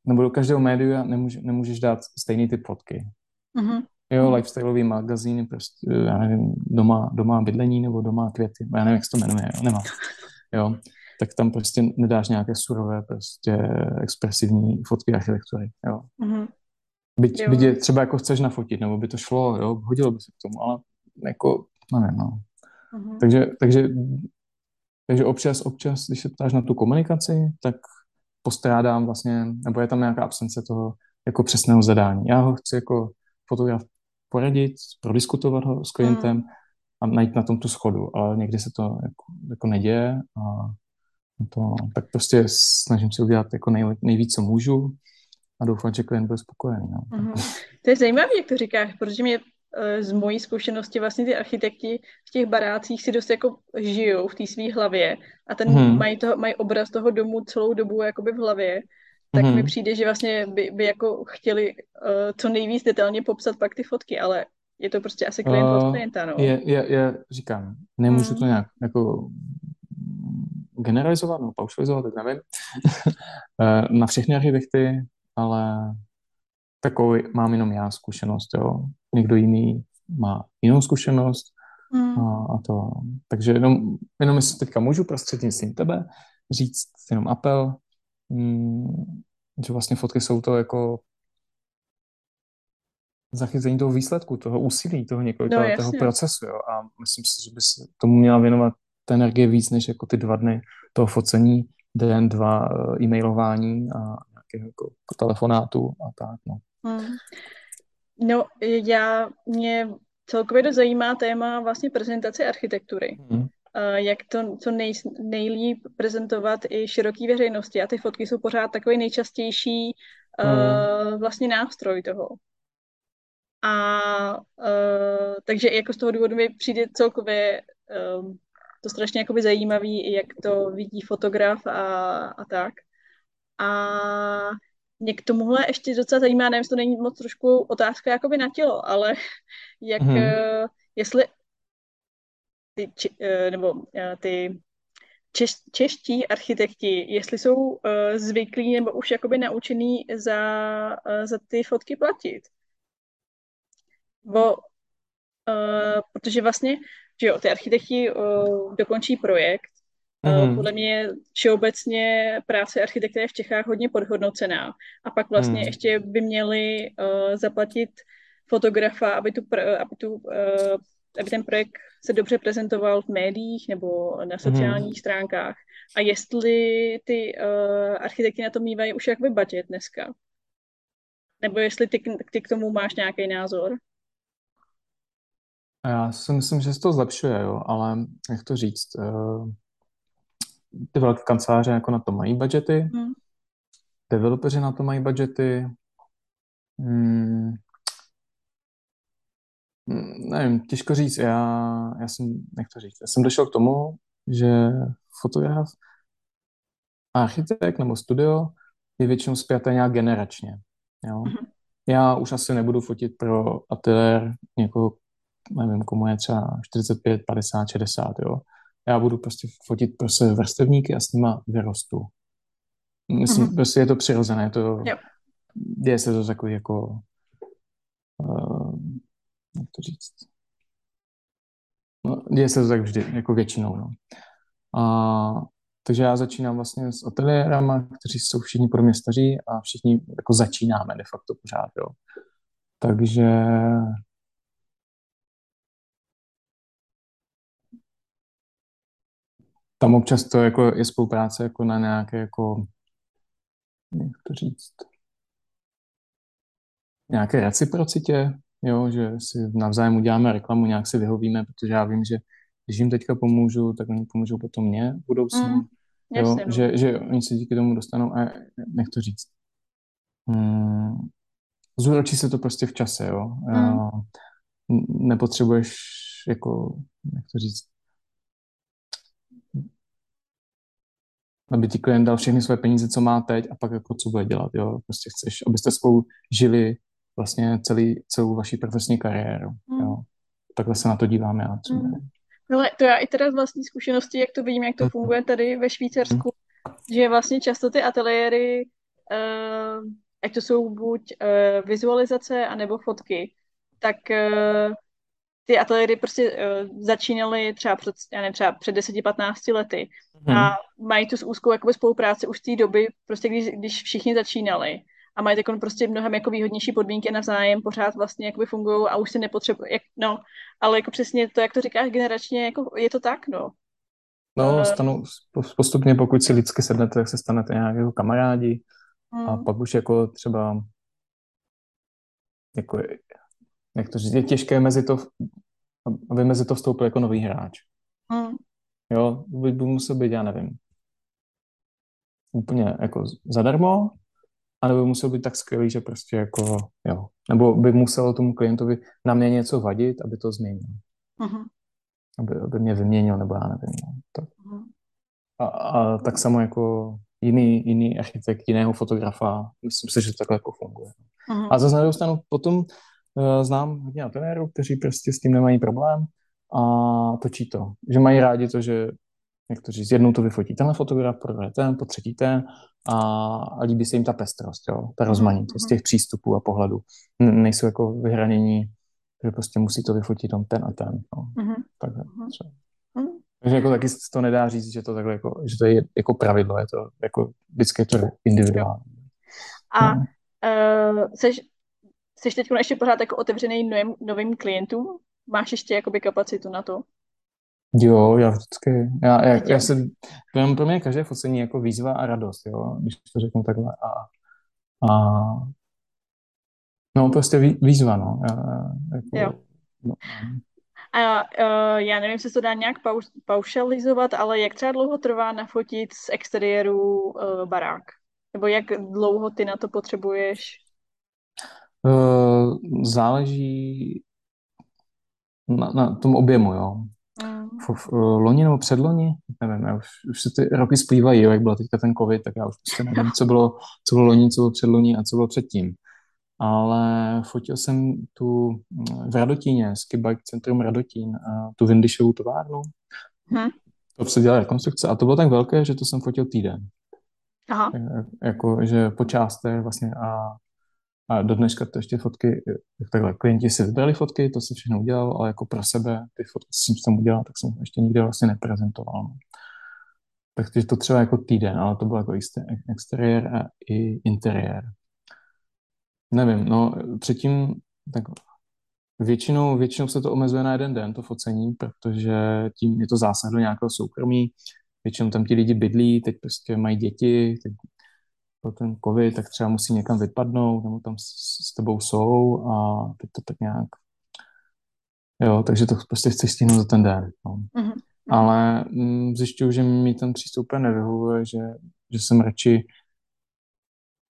nebo do každého média nemůže, nemůžeš dát stejný typ fotky. Mm-hmm. Jo, lifestyleový magazín, prostě, já nevím, doma, doma bydlení nebo doma květy, já nevím, jak se to jmenuje, jo, nemám. Jo, tak tam prostě nedáš nějaké surové, prostě expresivní fotky architektury, jo. Mm-hmm. Byť, byť je třeba jako chceš nafotit, nebo by to šlo, jo, hodilo by se k tomu, ale jako, nevím, no. Uh-huh. Takže, takže, takže občas, občas, když se ptáš na tu komunikaci, tak postrádám vlastně, nebo je tam nějaká absence toho jako přesného zadání. Já ho chci jako fotograf poradit, prodiskutovat ho s klientem uh-huh. a najít na tom tu schodu, ale někdy se to jako, jako neděje a to, tak prostě snažím se udělat jako nej, nejvíc, co můžu a doufám, že klient bude spokojený. No. Mm-hmm. To je zajímavé, jak to říkáš, protože mě eh, z mojí zkušenosti vlastně ty architekti v těch barácích si dost jako žijou v té své hlavě a ten mm. mají, toho, mají obraz toho domu celou dobu jakoby v hlavě, tak mm. mi přijde, že vlastně by, by jako chtěli uh, co nejvíc detailně popsat pak ty fotky, ale je to prostě asi klient uh, od klienta, no. Je, je, je, říkám, nemůžu mm. to nějak jako generalizovat nebo paušalizovat, tak nevím, [laughs] eh, na všechny architekty, ale takový mám jenom já zkušenost, jo. Někdo jiný má jinou zkušenost mm. a, a to. Takže jenom, jenom jestli teďka můžu prostřednictvím tebe říct jenom apel, mm, že vlastně fotky jsou to jako zachycení toho výsledku, toho úsilí, toho několika no, toho procesu. Jo. A myslím si, že by se tomu měla věnovat ta energie víc než jako ty dva dny toho focení, den, dva eh, e-mailování a nějakého jako telefonátu a tak. No. Hmm. no, já mě celkově to zajímá téma vlastně prezentace architektury. Hmm. Jak to co nej, nejlíp prezentovat i široký veřejnosti. A ty fotky jsou pořád takový nejčastější hmm. uh, vlastně nástroj toho. A uh, takže jako z toho důvodu mi přijde celkově um, to strašně jakoby zajímavý, jak to vidí fotograf a, a tak. A mě k tomuhle ještě docela zajímá, nevím, jestli to není moc trošku otázka jakoby na tělo, ale [laughs] jak, hmm. jestli ty, či, uh, nebo uh, ty češ, čeští architekti, jestli jsou uh, zvyklí nebo už jakoby naučený za, uh, za ty fotky platit. Bo, uh, protože vlastně že jo, ty architekti uh, dokončí projekt. Mm-hmm. Uh, podle mě všeobecně práce architekta je v Čechách hodně podhodnocená. A pak vlastně mm. ještě by měli uh, zaplatit fotografa, aby, tu, aby, tu, uh, aby ten projekt se dobře prezentoval v médiích nebo na sociálních mm. stránkách. A jestli ty uh, architekti na to mývají už jakoby budget dneska. Nebo jestli ty, ty k tomu máš nějaký názor? Já si myslím, že se to zlepšuje, jo, ale jak to říct, uh, ty velké kanceláře jako na to mají budgety, hmm. developeři na to mají budgety, hmm, nevím, těžko říct, já, já jsem, jak to říct, já jsem došel k tomu, že fotograf, architekt nebo studio je většinou zpěté nějak generačně, jo. Hmm. Já už asi nebudu fotit pro ateliér někoho, nevím, komu je třeba 45, 50, 60, jo. Já budu prostě fotit prostě vrstevníky a s nima vyrostu. Myslím, mm-hmm. prostě je to přirozené, to, yep. děje se to takový jako, uh, jak to říct, no, děje se to tak vždy, jako většinou, no. A, takže já začínám vlastně s ateliérama, kteří jsou všichni pro mě staří a všichni jako začínáme de facto pořád, jo. Takže tam občas to jako je spolupráce jako na nějaké jako, jak to říct, nějaké reciprocitě, jo, že si navzájem uděláme reklamu, nějak si vyhovíme, protože já vím, že když jim teďka pomůžu, tak oni pomůžou potom mě v budoucnu, mm, jo, no. že, že oni se díky tomu dostanou a nech to říct. Hmm, zúročí se to prostě v čase, jo. Mm. Nepotřebuješ jako, jak to říct, aby ti klient dal všechny své peníze, co má teď a pak jako co bude dělat, jo. Prostě chceš, abyste spolu žili vlastně celý, celou vaši profesní kariéru, mm. jo. Takhle se na to dívám já třeba. Mm. Ale to já i teda z vlastní zkušenosti, jak to vidím, jak to hmm. funguje tady ve Švýcarsku, mm. že vlastně často ty ateliéry, uh, ať to jsou buď uh, vizualizace, anebo fotky, tak uh, ty ateliéry prostě uh, začínaly třeba před, já nevím, třeba před 10-15 lety hmm. a mají tu úzkou jakoby, spolupráci už z té doby, prostě když, když všichni začínali. a mají takové prostě mnohem jako výhodnější podmínky navzájem, pořád vlastně jakoby fungují a už si nepotřebují, jak, no, ale jako přesně to, jak to říkáš generačně, jako je to tak, no. No, uh, stanu, postupně, pokud si lidsky sednete, tak se stanete nějak jako kamarádi hmm. a pak už jako třeba jako, jak to říct, je těžké mezi to, aby mezi to vstoupil jako nový hráč. Hmm. Jo, by, by musel být, já nevím, úplně jako zadarmo, anebo by musel být tak skvělý, že prostě jako, jo. Nebo by muselo tomu klientovi na mě něco vadit, aby to změnil. Uh-huh. Aby, aby mě vyměnil, nebo já nevím. No. Tak. Uh-huh. A, a tak samo jako jiný, jiný architekt, jiného fotografa, myslím si, že to takhle jako funguje. Uh-huh. A zase na druhou stranu potom znám hodně ateliérů, kteří prostě s tím nemají problém a točí to. Že mají rádi to, že jak to říct, jednou to vyfotí tenhle fotograf, pro ten, po třetí ten a, a líbí se jim ta pestrost, jo, ta mhm, rozmanitost mm-hmm. těch přístupů a pohledů. N- nejsou jako vyhranění, že prostě musí to vyfotit tam ten a ten. No. Mm-hmm. Takhle mhm. třeba. Mm-hmm. Takže jako taky to nedá říct, že to takhle jako, že to je jako pravidlo, je to jako vždycky je to individuální. A no. uh, seš, seš teď ještě pořád jako otevřený novým, novým klientům? Máš ještě jakoby kapacitu na to? Jo, já vždycky, já, já, já se, pro mě každé focení jako výzva a radost, jo, když to řeknu takhle. A, a no, prostě výzva, no. Já, jako, jo. No. A uh, já nevím, jestli to dá nějak pau, paušalizovat, ale jak třeba dlouho trvá nafotit z exteriéru uh, barák? Nebo jak dlouho ty na to potřebuješ? Uh, záleží na, na tom objemu, jo. Mm. V, v, loni nebo předloni, nevím, já už, už se ty roky splývají, jo, jak byl teďka ten covid, tak já už prostě nevím, co bylo, co bylo loni, co bylo předloni a co bylo předtím. Ale fotil jsem tu v Radotíně, Ski Bike Centrum Radotín, a tu Vindyšovou továrnu. Hmm. To se dělala rekonstrukce a to bylo tak velké, že to jsem fotil týden. Aha. Jako, že po částech vlastně a a do dneška to ještě fotky, takhle, klienti si vybrali fotky, to se všechno udělal, ale jako pro sebe ty fotky, jsem tam udělal, tak jsem ještě nikdy vlastně neprezentoval. No. Takže to třeba jako týden, ale to bylo jako exteriér a i interiér. Nevím, no předtím tak většinou, většinou se to omezuje na jeden den, to focení, protože tím je to zásah do nějakého soukromí. Většinou tam ti lidi bydlí, teď prostě mají děti, teď pro ten covid, tak třeba musí někam vypadnout, nebo tam s, s tebou jsou a teď to tak nějak Jo, takže to prostě chceš stihnout za ten den. No. Mm-hmm. Ale mm, zjišťuju, že mi ten přístup nevyhovuje, že, že jsem radši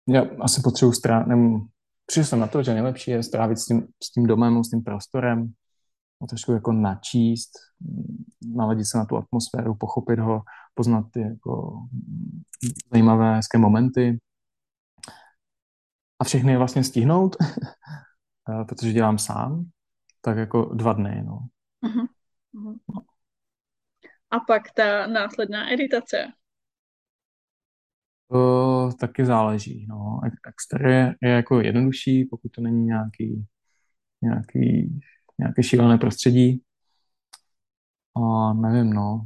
já asi potřebuji strávit, nebo přišel jsem na to, že nejlepší je strávit s tím, s tím domem, s tím prostorem, no, trošku jako načíst, naladit se na tu atmosféru, pochopit ho, poznat ty jako zajímavé, hezké momenty a všechny je vlastně stihnout, [laughs] eh, protože dělám sám, tak jako dva dny, no. Uh-huh. Uh-huh. A pak ta následná editace. To taky záleží, no. Exteriér je jako jednodušší, pokud to není nějaký, nějaký, nějaké šílené prostředí. A nevím, no.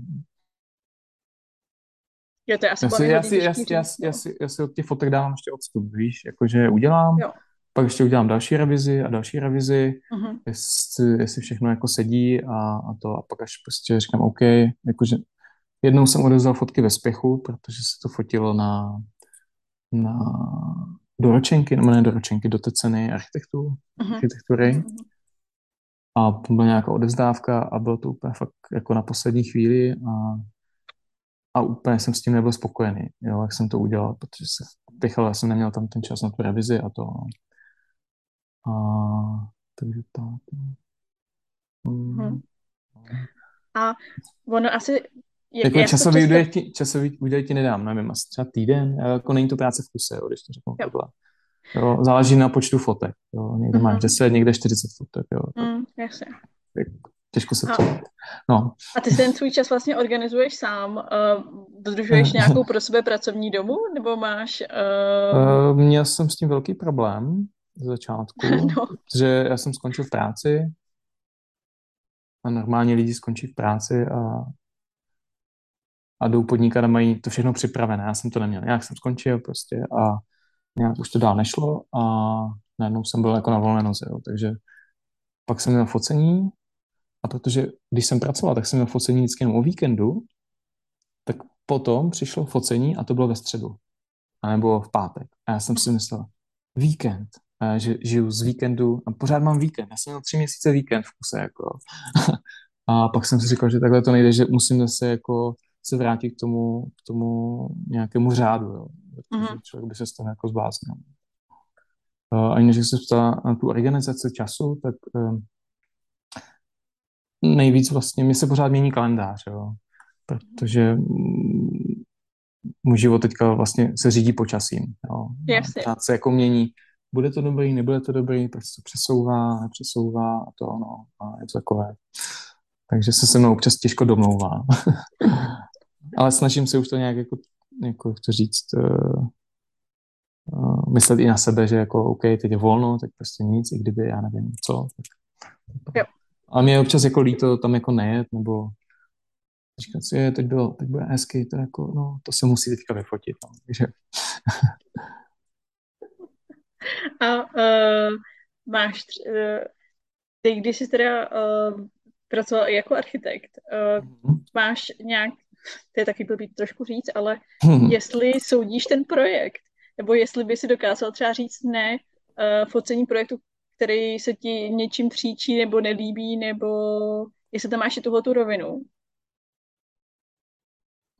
Jo, to je asi já si, já, si, já, si, já, si, já, si, já si od těch fotek dávám ještě odstup, víš, jakože udělám, jo. pak ještě udělám další revizi a další revizi, uh-huh. jestli, jestli všechno jako sedí a, a to a pak až prostě říkám OK, jakože jednou jsem odevzal fotky ve spěchu, protože se to fotilo na, na doročenky, nebo ne doročenky, do té ceny architektů, uh-huh. architektury. Uh-huh. A byla nějaká odevzdávka a bylo to úplně fakt jako na poslední chvíli a a úplně jsem s tím nebyl spokojený, jo, jak jsem to udělal, protože se pichal, já jsem neměl tam ten čas na tu revizi a to. No. A, takže tak. Hmm. Hmm. A ono asi... Je, jako časový, údaj ti, časový údaj ti nedám, nevím, asi třeba týden, jako není to práce v kuse, jo, když to řeknu takhle. Jo, záleží na počtu fotek. Jo. Někde mm-hmm. máš 10, někde 40 fotek. Jo. Mm, jasně těžko se to... No. A ty ten svůj čas vlastně organizuješ sám? Uh, dodržuješ nějakou pro sebe pracovní domu? Nebo máš... Uh... Uh, měl jsem s tím velký problém z začátku, [laughs] no. že já jsem skončil v práci a normálně lidi skončí v práci a a jdou podnikat a mají to všechno připravené. Já jsem to neměl. Já jsem skončil prostě a nějak už to dál nešlo a najednou jsem byl jako na volné noze, jo. takže pak jsem měl focení a protože když jsem pracoval, tak jsem měl focení vždycky jenom o víkendu, tak potom přišlo focení a to bylo ve středu. A nebo v pátek. A já jsem si myslel, víkend, že žiju z víkendu a pořád mám víkend. Já jsem měl tři měsíce víkend v kuse, jako. [laughs] a pak jsem si říkal, že takhle to nejde, že musím zase jako se vrátit k tomu, k tomu nějakému řádu, jo. Mm-hmm. člověk by se z toho jako zbláznil. A než se ptala na tu organizaci času, tak um, nejvíc vlastně, mi se pořád mění kalendář, jo. Protože můj život teďka vlastně se řídí počasím. Jo. Jasně. Pořád se jako mění, bude to dobrý, nebude to dobrý, prostě to přesouvá, nepřesouvá a to no, a je to takové. Takže se se mnou občas těžko domlouvá. [laughs] Ale snažím se už to nějak jako, jako to říct, uh, uh, myslet i na sebe, že jako OK, teď je volno, tak prostě nic, i kdyby já nevím co. Tak, jo. A mě je občas jako líto tam jako nejet, nebo říkat si, je, teď, bylo, teď bude hezky, to, jako, no, to se musí teďka vyfotit. No. Takže... [laughs] A uh, máš, uh, ty když jsi teda uh, pracoval jako architekt, uh, mm-hmm. máš nějak, to je taky blbý trošku říct, ale mm-hmm. jestli soudíš ten projekt, nebo jestli by si dokázal třeba říct ne uh, focení projektu, který se ti něčím příčí nebo nelíbí, nebo jestli tam máš i tuhle tu rovinu.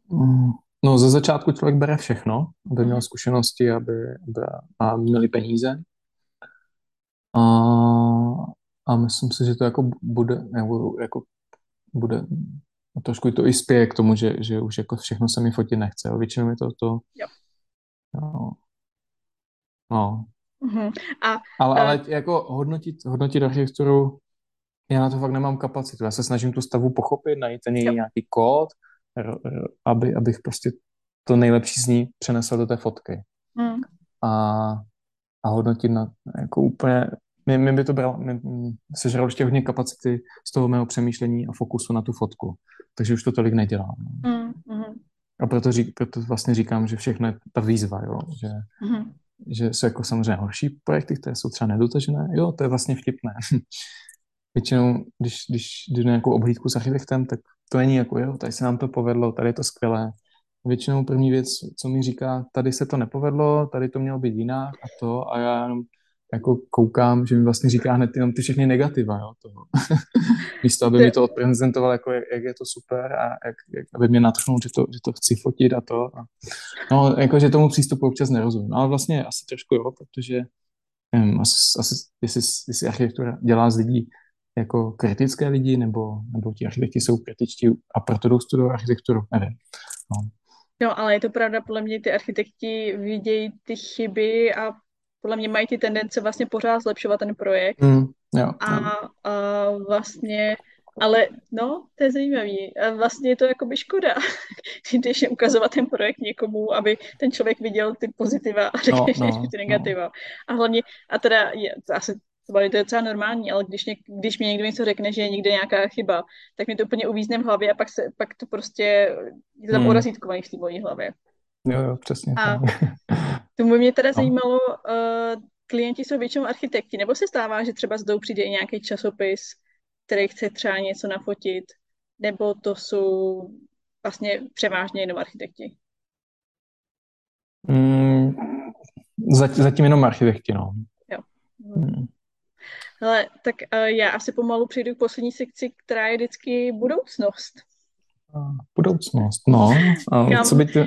Mm, no, ze začátku člověk bere všechno, aby měl zkušenosti, aby, aby a měli peníze. A, a myslím si, že to jako bude, nebo jako bude trošku to i spěje k tomu, že, že už jako všechno se mi fotit nechce. Většinou je to to... Jo. No. no. Uh-huh. A, ale, ale jako hodnotit, hodnotit architekturu, já na to fakt nemám kapacitu. Já se snažím tu stavu pochopit, najít ten její nějaký kód, aby, abych prostě to nejlepší z ní přenesl do té fotky. Mm. A, a hodnotit na jako úplně, mi, mi by to bralo, mi, sežral ještě hodně kapacity z toho mého přemýšlení a fokusu na tu fotku. Takže už to tolik nedělám. Mm, mm. A proto, řík, proto vlastně říkám, že všechno je ta výzva, jo? Že, mm. Že jsou jako samozřejmě horší projekty, které jsou třeba nedotažené. Jo, to je vlastně vtipné. [laughs] Většinou, když, když jdu na nějakou obhlídku s architektem, tak to není jako, jo, tady se nám to povedlo, tady je to skvělé. Většinou první věc, co mi říká, tady se to nepovedlo, tady to mělo být jinak a to a já jenom jako koukám, že mi vlastně říká hned jenom ty všechny negativa, jo, toho. [laughs] Místo, aby mi to odprezentoval, jako jak, jak, je to super a jak, jak, aby mě natchnul, že to, že to chci fotit a to. A, no, jako, že tomu přístupu občas nerozumím. Ale vlastně asi trošku jo, protože nevím, asi, asi jestli, jestli architektura dělá z lidí jako kritické lidi, nebo, nebo ti architekti jsou kritičtí a proto jdou studovat architekturu, nevím. No. No, ale je to pravda, podle mě ty architekti vidějí ty chyby a podle mě mají ty tendence vlastně pořád zlepšovat ten projekt. Mm, jo, a, jo. a vlastně, ale no, to je zajímavý. A vlastně je to jakoby škoda, [laughs] když je ukazovat ten projekt někomu, aby ten člověk viděl ty pozitiva a [laughs] řekne, no, no, ty negativa. No. A hlavně, a teda je, asi to je docela normální, ale když, něk, když mi někdo něco řekne, že je někde nějaká chyba, tak mi to úplně uvízne v hlavě a pak, se, pak to prostě je to tam hmm. urazítkovaný v té mojí hlavě. Jo, jo, přesně. A [laughs] to by mě teda no. zajímalo, uh, klienti jsou většinou architekti, nebo se stává, že třeba zdou přijde i nějaký časopis, který chce třeba něco nafotit, nebo to jsou vlastně převážně jenom architekti? Mm, zatím jenom architekti, no. Jo. Hmm. Ale tak uh, já asi pomalu přijdu k poslední sekci, která je vždycky budoucnost. Budoucnost, no. A Kam... co by ty...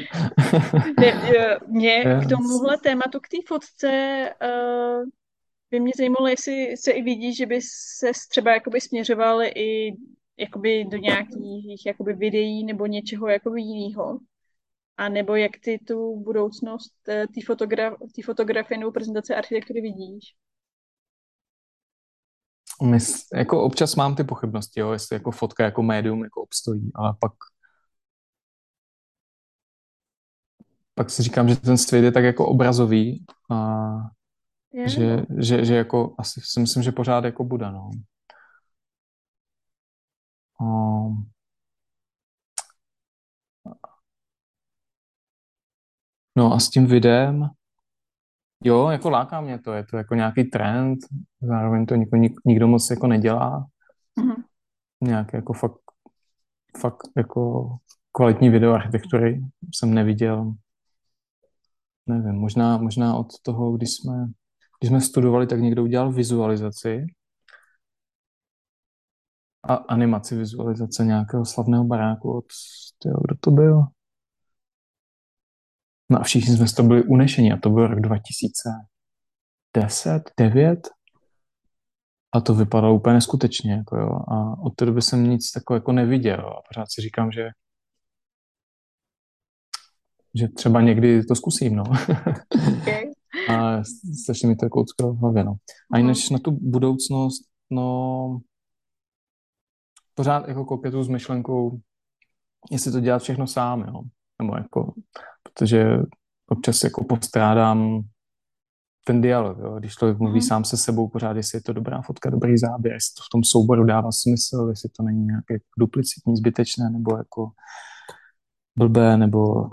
ne, mě yes. [laughs] k tomuhle tématu, k té fotce, uh, by mě zajímalo, jestli se i vidí, že by se třeba jakoby směřoval i jakoby do nějakých jakoby videí nebo něčeho jakoby jiného. A nebo jak ty tu budoucnost té fotograf, fotografie nebo prezentace architektury vidíš? Mys, jako občas mám ty pochybnosti, jo, jestli jako fotka jako médium jako obstojí, ale pak pak si říkám, že ten svět je tak jako obrazový a je. že, že, že jako asi si myslím, že pořád jako bude, no. Um, no a s tím videem Jo, jako láká mě to, je to jako nějaký trend, zároveň to nikdo, nikdo moc jako nedělá. Mm-hmm. Nějaké jako fakt, fakt jako kvalitní video architektury jsem neviděl. Nevím, možná, možná od toho, když jsme, když jsme studovali, tak někdo udělal vizualizaci a animaci vizualizace nějakého slavného baráku od, tyjo, kdo to byl? No a všichni jsme z toho byli unešení a to byl rok 2010, 9 a to vypadalo úplně neskutečně. Jako jo. A od té doby jsem nic takového jako neviděl a pořád si říkám, že že třeba někdy to zkusím, no. Okay. [laughs] a strašně mi to jako v hlavě, no. A jinak na tu budoucnost, no, pořád jako koketu s myšlenkou, jestli to dělat všechno sám, jo. Nebo jako, protože občas jako postrádám ten dialog, jo. když člověk mluví mm. sám se sebou pořád, jestli je to dobrá fotka, dobrý záběr, jestli to v tom souboru dává smysl, jestli to není nějaké duplicitní, zbytečné, nebo jako blbé, nebo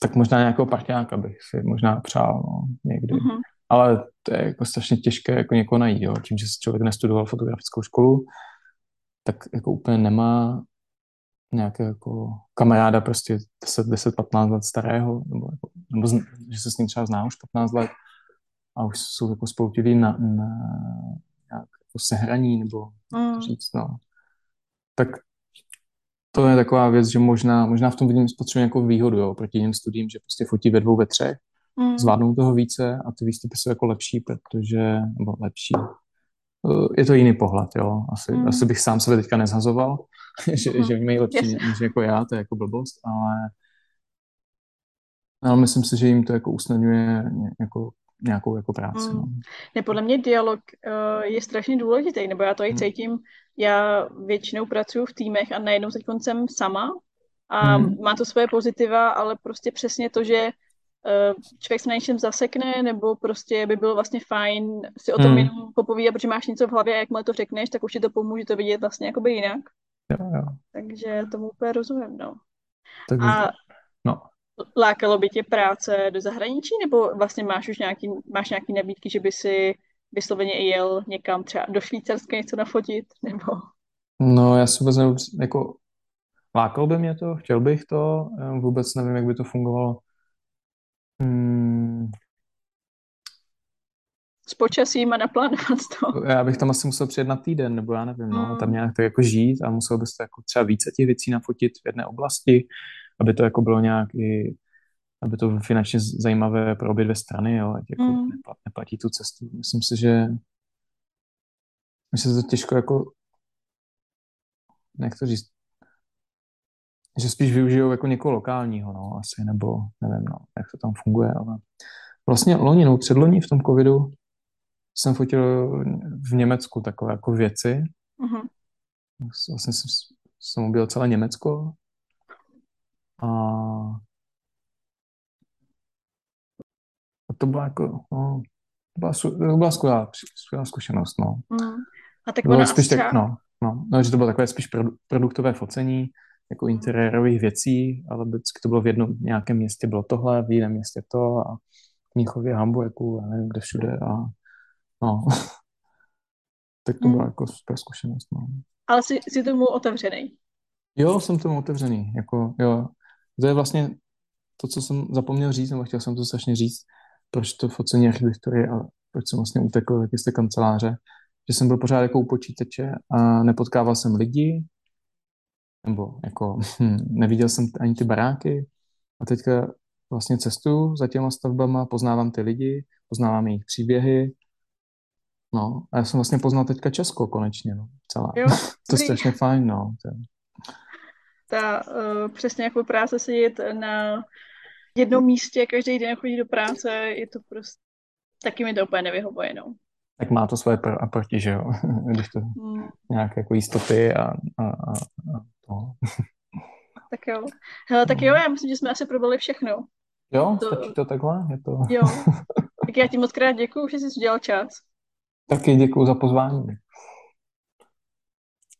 tak možná nějakého parťáka bych si možná přál no, někdy. Mm-hmm. Ale to je jako strašně těžké jako někoho najít, jo. Tím, že si člověk nestudoval fotografickou školu, tak jako úplně nemá nějaké jako kamaráda prostě 10, 10 15 let starého, nebo, jako, nebo z, že se s ním třeba zná už 15 let a už jsou jako spoutilí na, na nějak jako sehraní, nebo mm. říct, no. Tak to je taková věc, že možná, možná v tom vidím spotřebuji nějakou výhodu jo, proti jiným studiím, že prostě fotí ve dvou, ve třech, mm. zvládnou toho více a ty výstupy jsou jako lepší, protože, nebo lepší, eh, je to jiný pohled, jo. Asi, mm. asi bych sám sebe teďka nezhazoval, [laughs] že, že mají lepší yes. než jako já, to je jako blbost, ale, ale myslím si, že jim to jako usnadňuje jako nějakou jako práci. Mm. No. Ne, podle mě dialog uh, je strašně důležitý, nebo já to i mm. cítím. Já většinou pracuji v týmech a najednou teď jsem sama a mm. má to svoje pozitiva, ale prostě přesně to, že uh, člověk se na něčem zasekne, nebo prostě by bylo vlastně fajn si o tom mm. jenom popovídat, protože máš něco v hlavě a jakmile to řekneš, tak už ti to pomůže to vidět vlastně jakoby jinak. Jo, jo. Takže tomu úplně rozumím, no. Tak a no. Lákalo by tě práce do zahraničí, nebo vlastně máš už nějaký, máš nějaký nabídky, že by si vysloveně i jel někam třeba do Švýcarska něco nafotit, nebo? No, já si vůbec nevím, jako lákalo by mě to, chtěl bych to, vůbec nevím, jak by to fungovalo. Hmm. S počasím a naplánovat to. [laughs] Já bych tam asi musel přijet na týden, nebo já nevím, no, tam nějak tak jako žít a musel bys to jako třeba více těch věcí nafotit v jedné oblasti aby to jako bylo nějak i, aby to bylo finančně zajímavé pro obě dvě strany, jo, ať jako mm. neplatí tu cestu. Myslím si, že myslím, že to těžko jako jak to říct, že spíš využijou jako někoho lokálního, no, asi, nebo nevím, no, jak to tam funguje, ale vlastně loni, no, předloni v tom covidu jsem fotil v Německu takové jako věci. Mm-hmm. Vlastně jsem, jsem objel celé Německo a, a to byla jako, no, to byla, to byla skvělá, skvělá zkušenost, no. Mm. A tak bylo spíš tak, no, no, no, že to bylo takové spíš produktové focení, jako mm. interiérových věcí, ale vždycky to bylo v jednom nějakém městě bylo tohle, v jiném městě to a v Mnichově, Hamburgu, a nevím kde všude a no. [laughs] tak to byla mm. jako super zkušenost, no. Ale jsi, jsi tomu otevřený? Jo, jsem tomu otevřený, jako jo. To je vlastně to, co jsem zapomněl říct, nebo chtěl jsem to strašně říct, proč to focení architektury a proč jsem vlastně utekl taky z té kanceláře, že jsem byl pořád jako u počítače a nepotkával jsem lidi, nebo jako [laughs] hm, neviděl jsem ani ty baráky a teďka vlastně cestu za těma stavbama, poznávám ty lidi, poznávám jejich příběhy, no a já jsem vlastně poznal teďka Česko konečně, no, celá. Jo, [laughs] to je strašně fajn, no. Ta uh, přesně jako práce sedět na jednom místě, každý den chodit do práce, je to prostě, taky mi to úplně nevyhovuje, no. Tak má to svoje pro a proti, že jo? [laughs] Když to hmm. nějaké jako jistoty a, a, a, a to. [laughs] tak jo. Hele, tak jo, já myslím, že jsme asi probali všechno. Jo, to... stačí to takhle? Je to... Jo. Tak já ti moc krát děkuju, že jsi udělal čas. Taky děkuju za pozvání.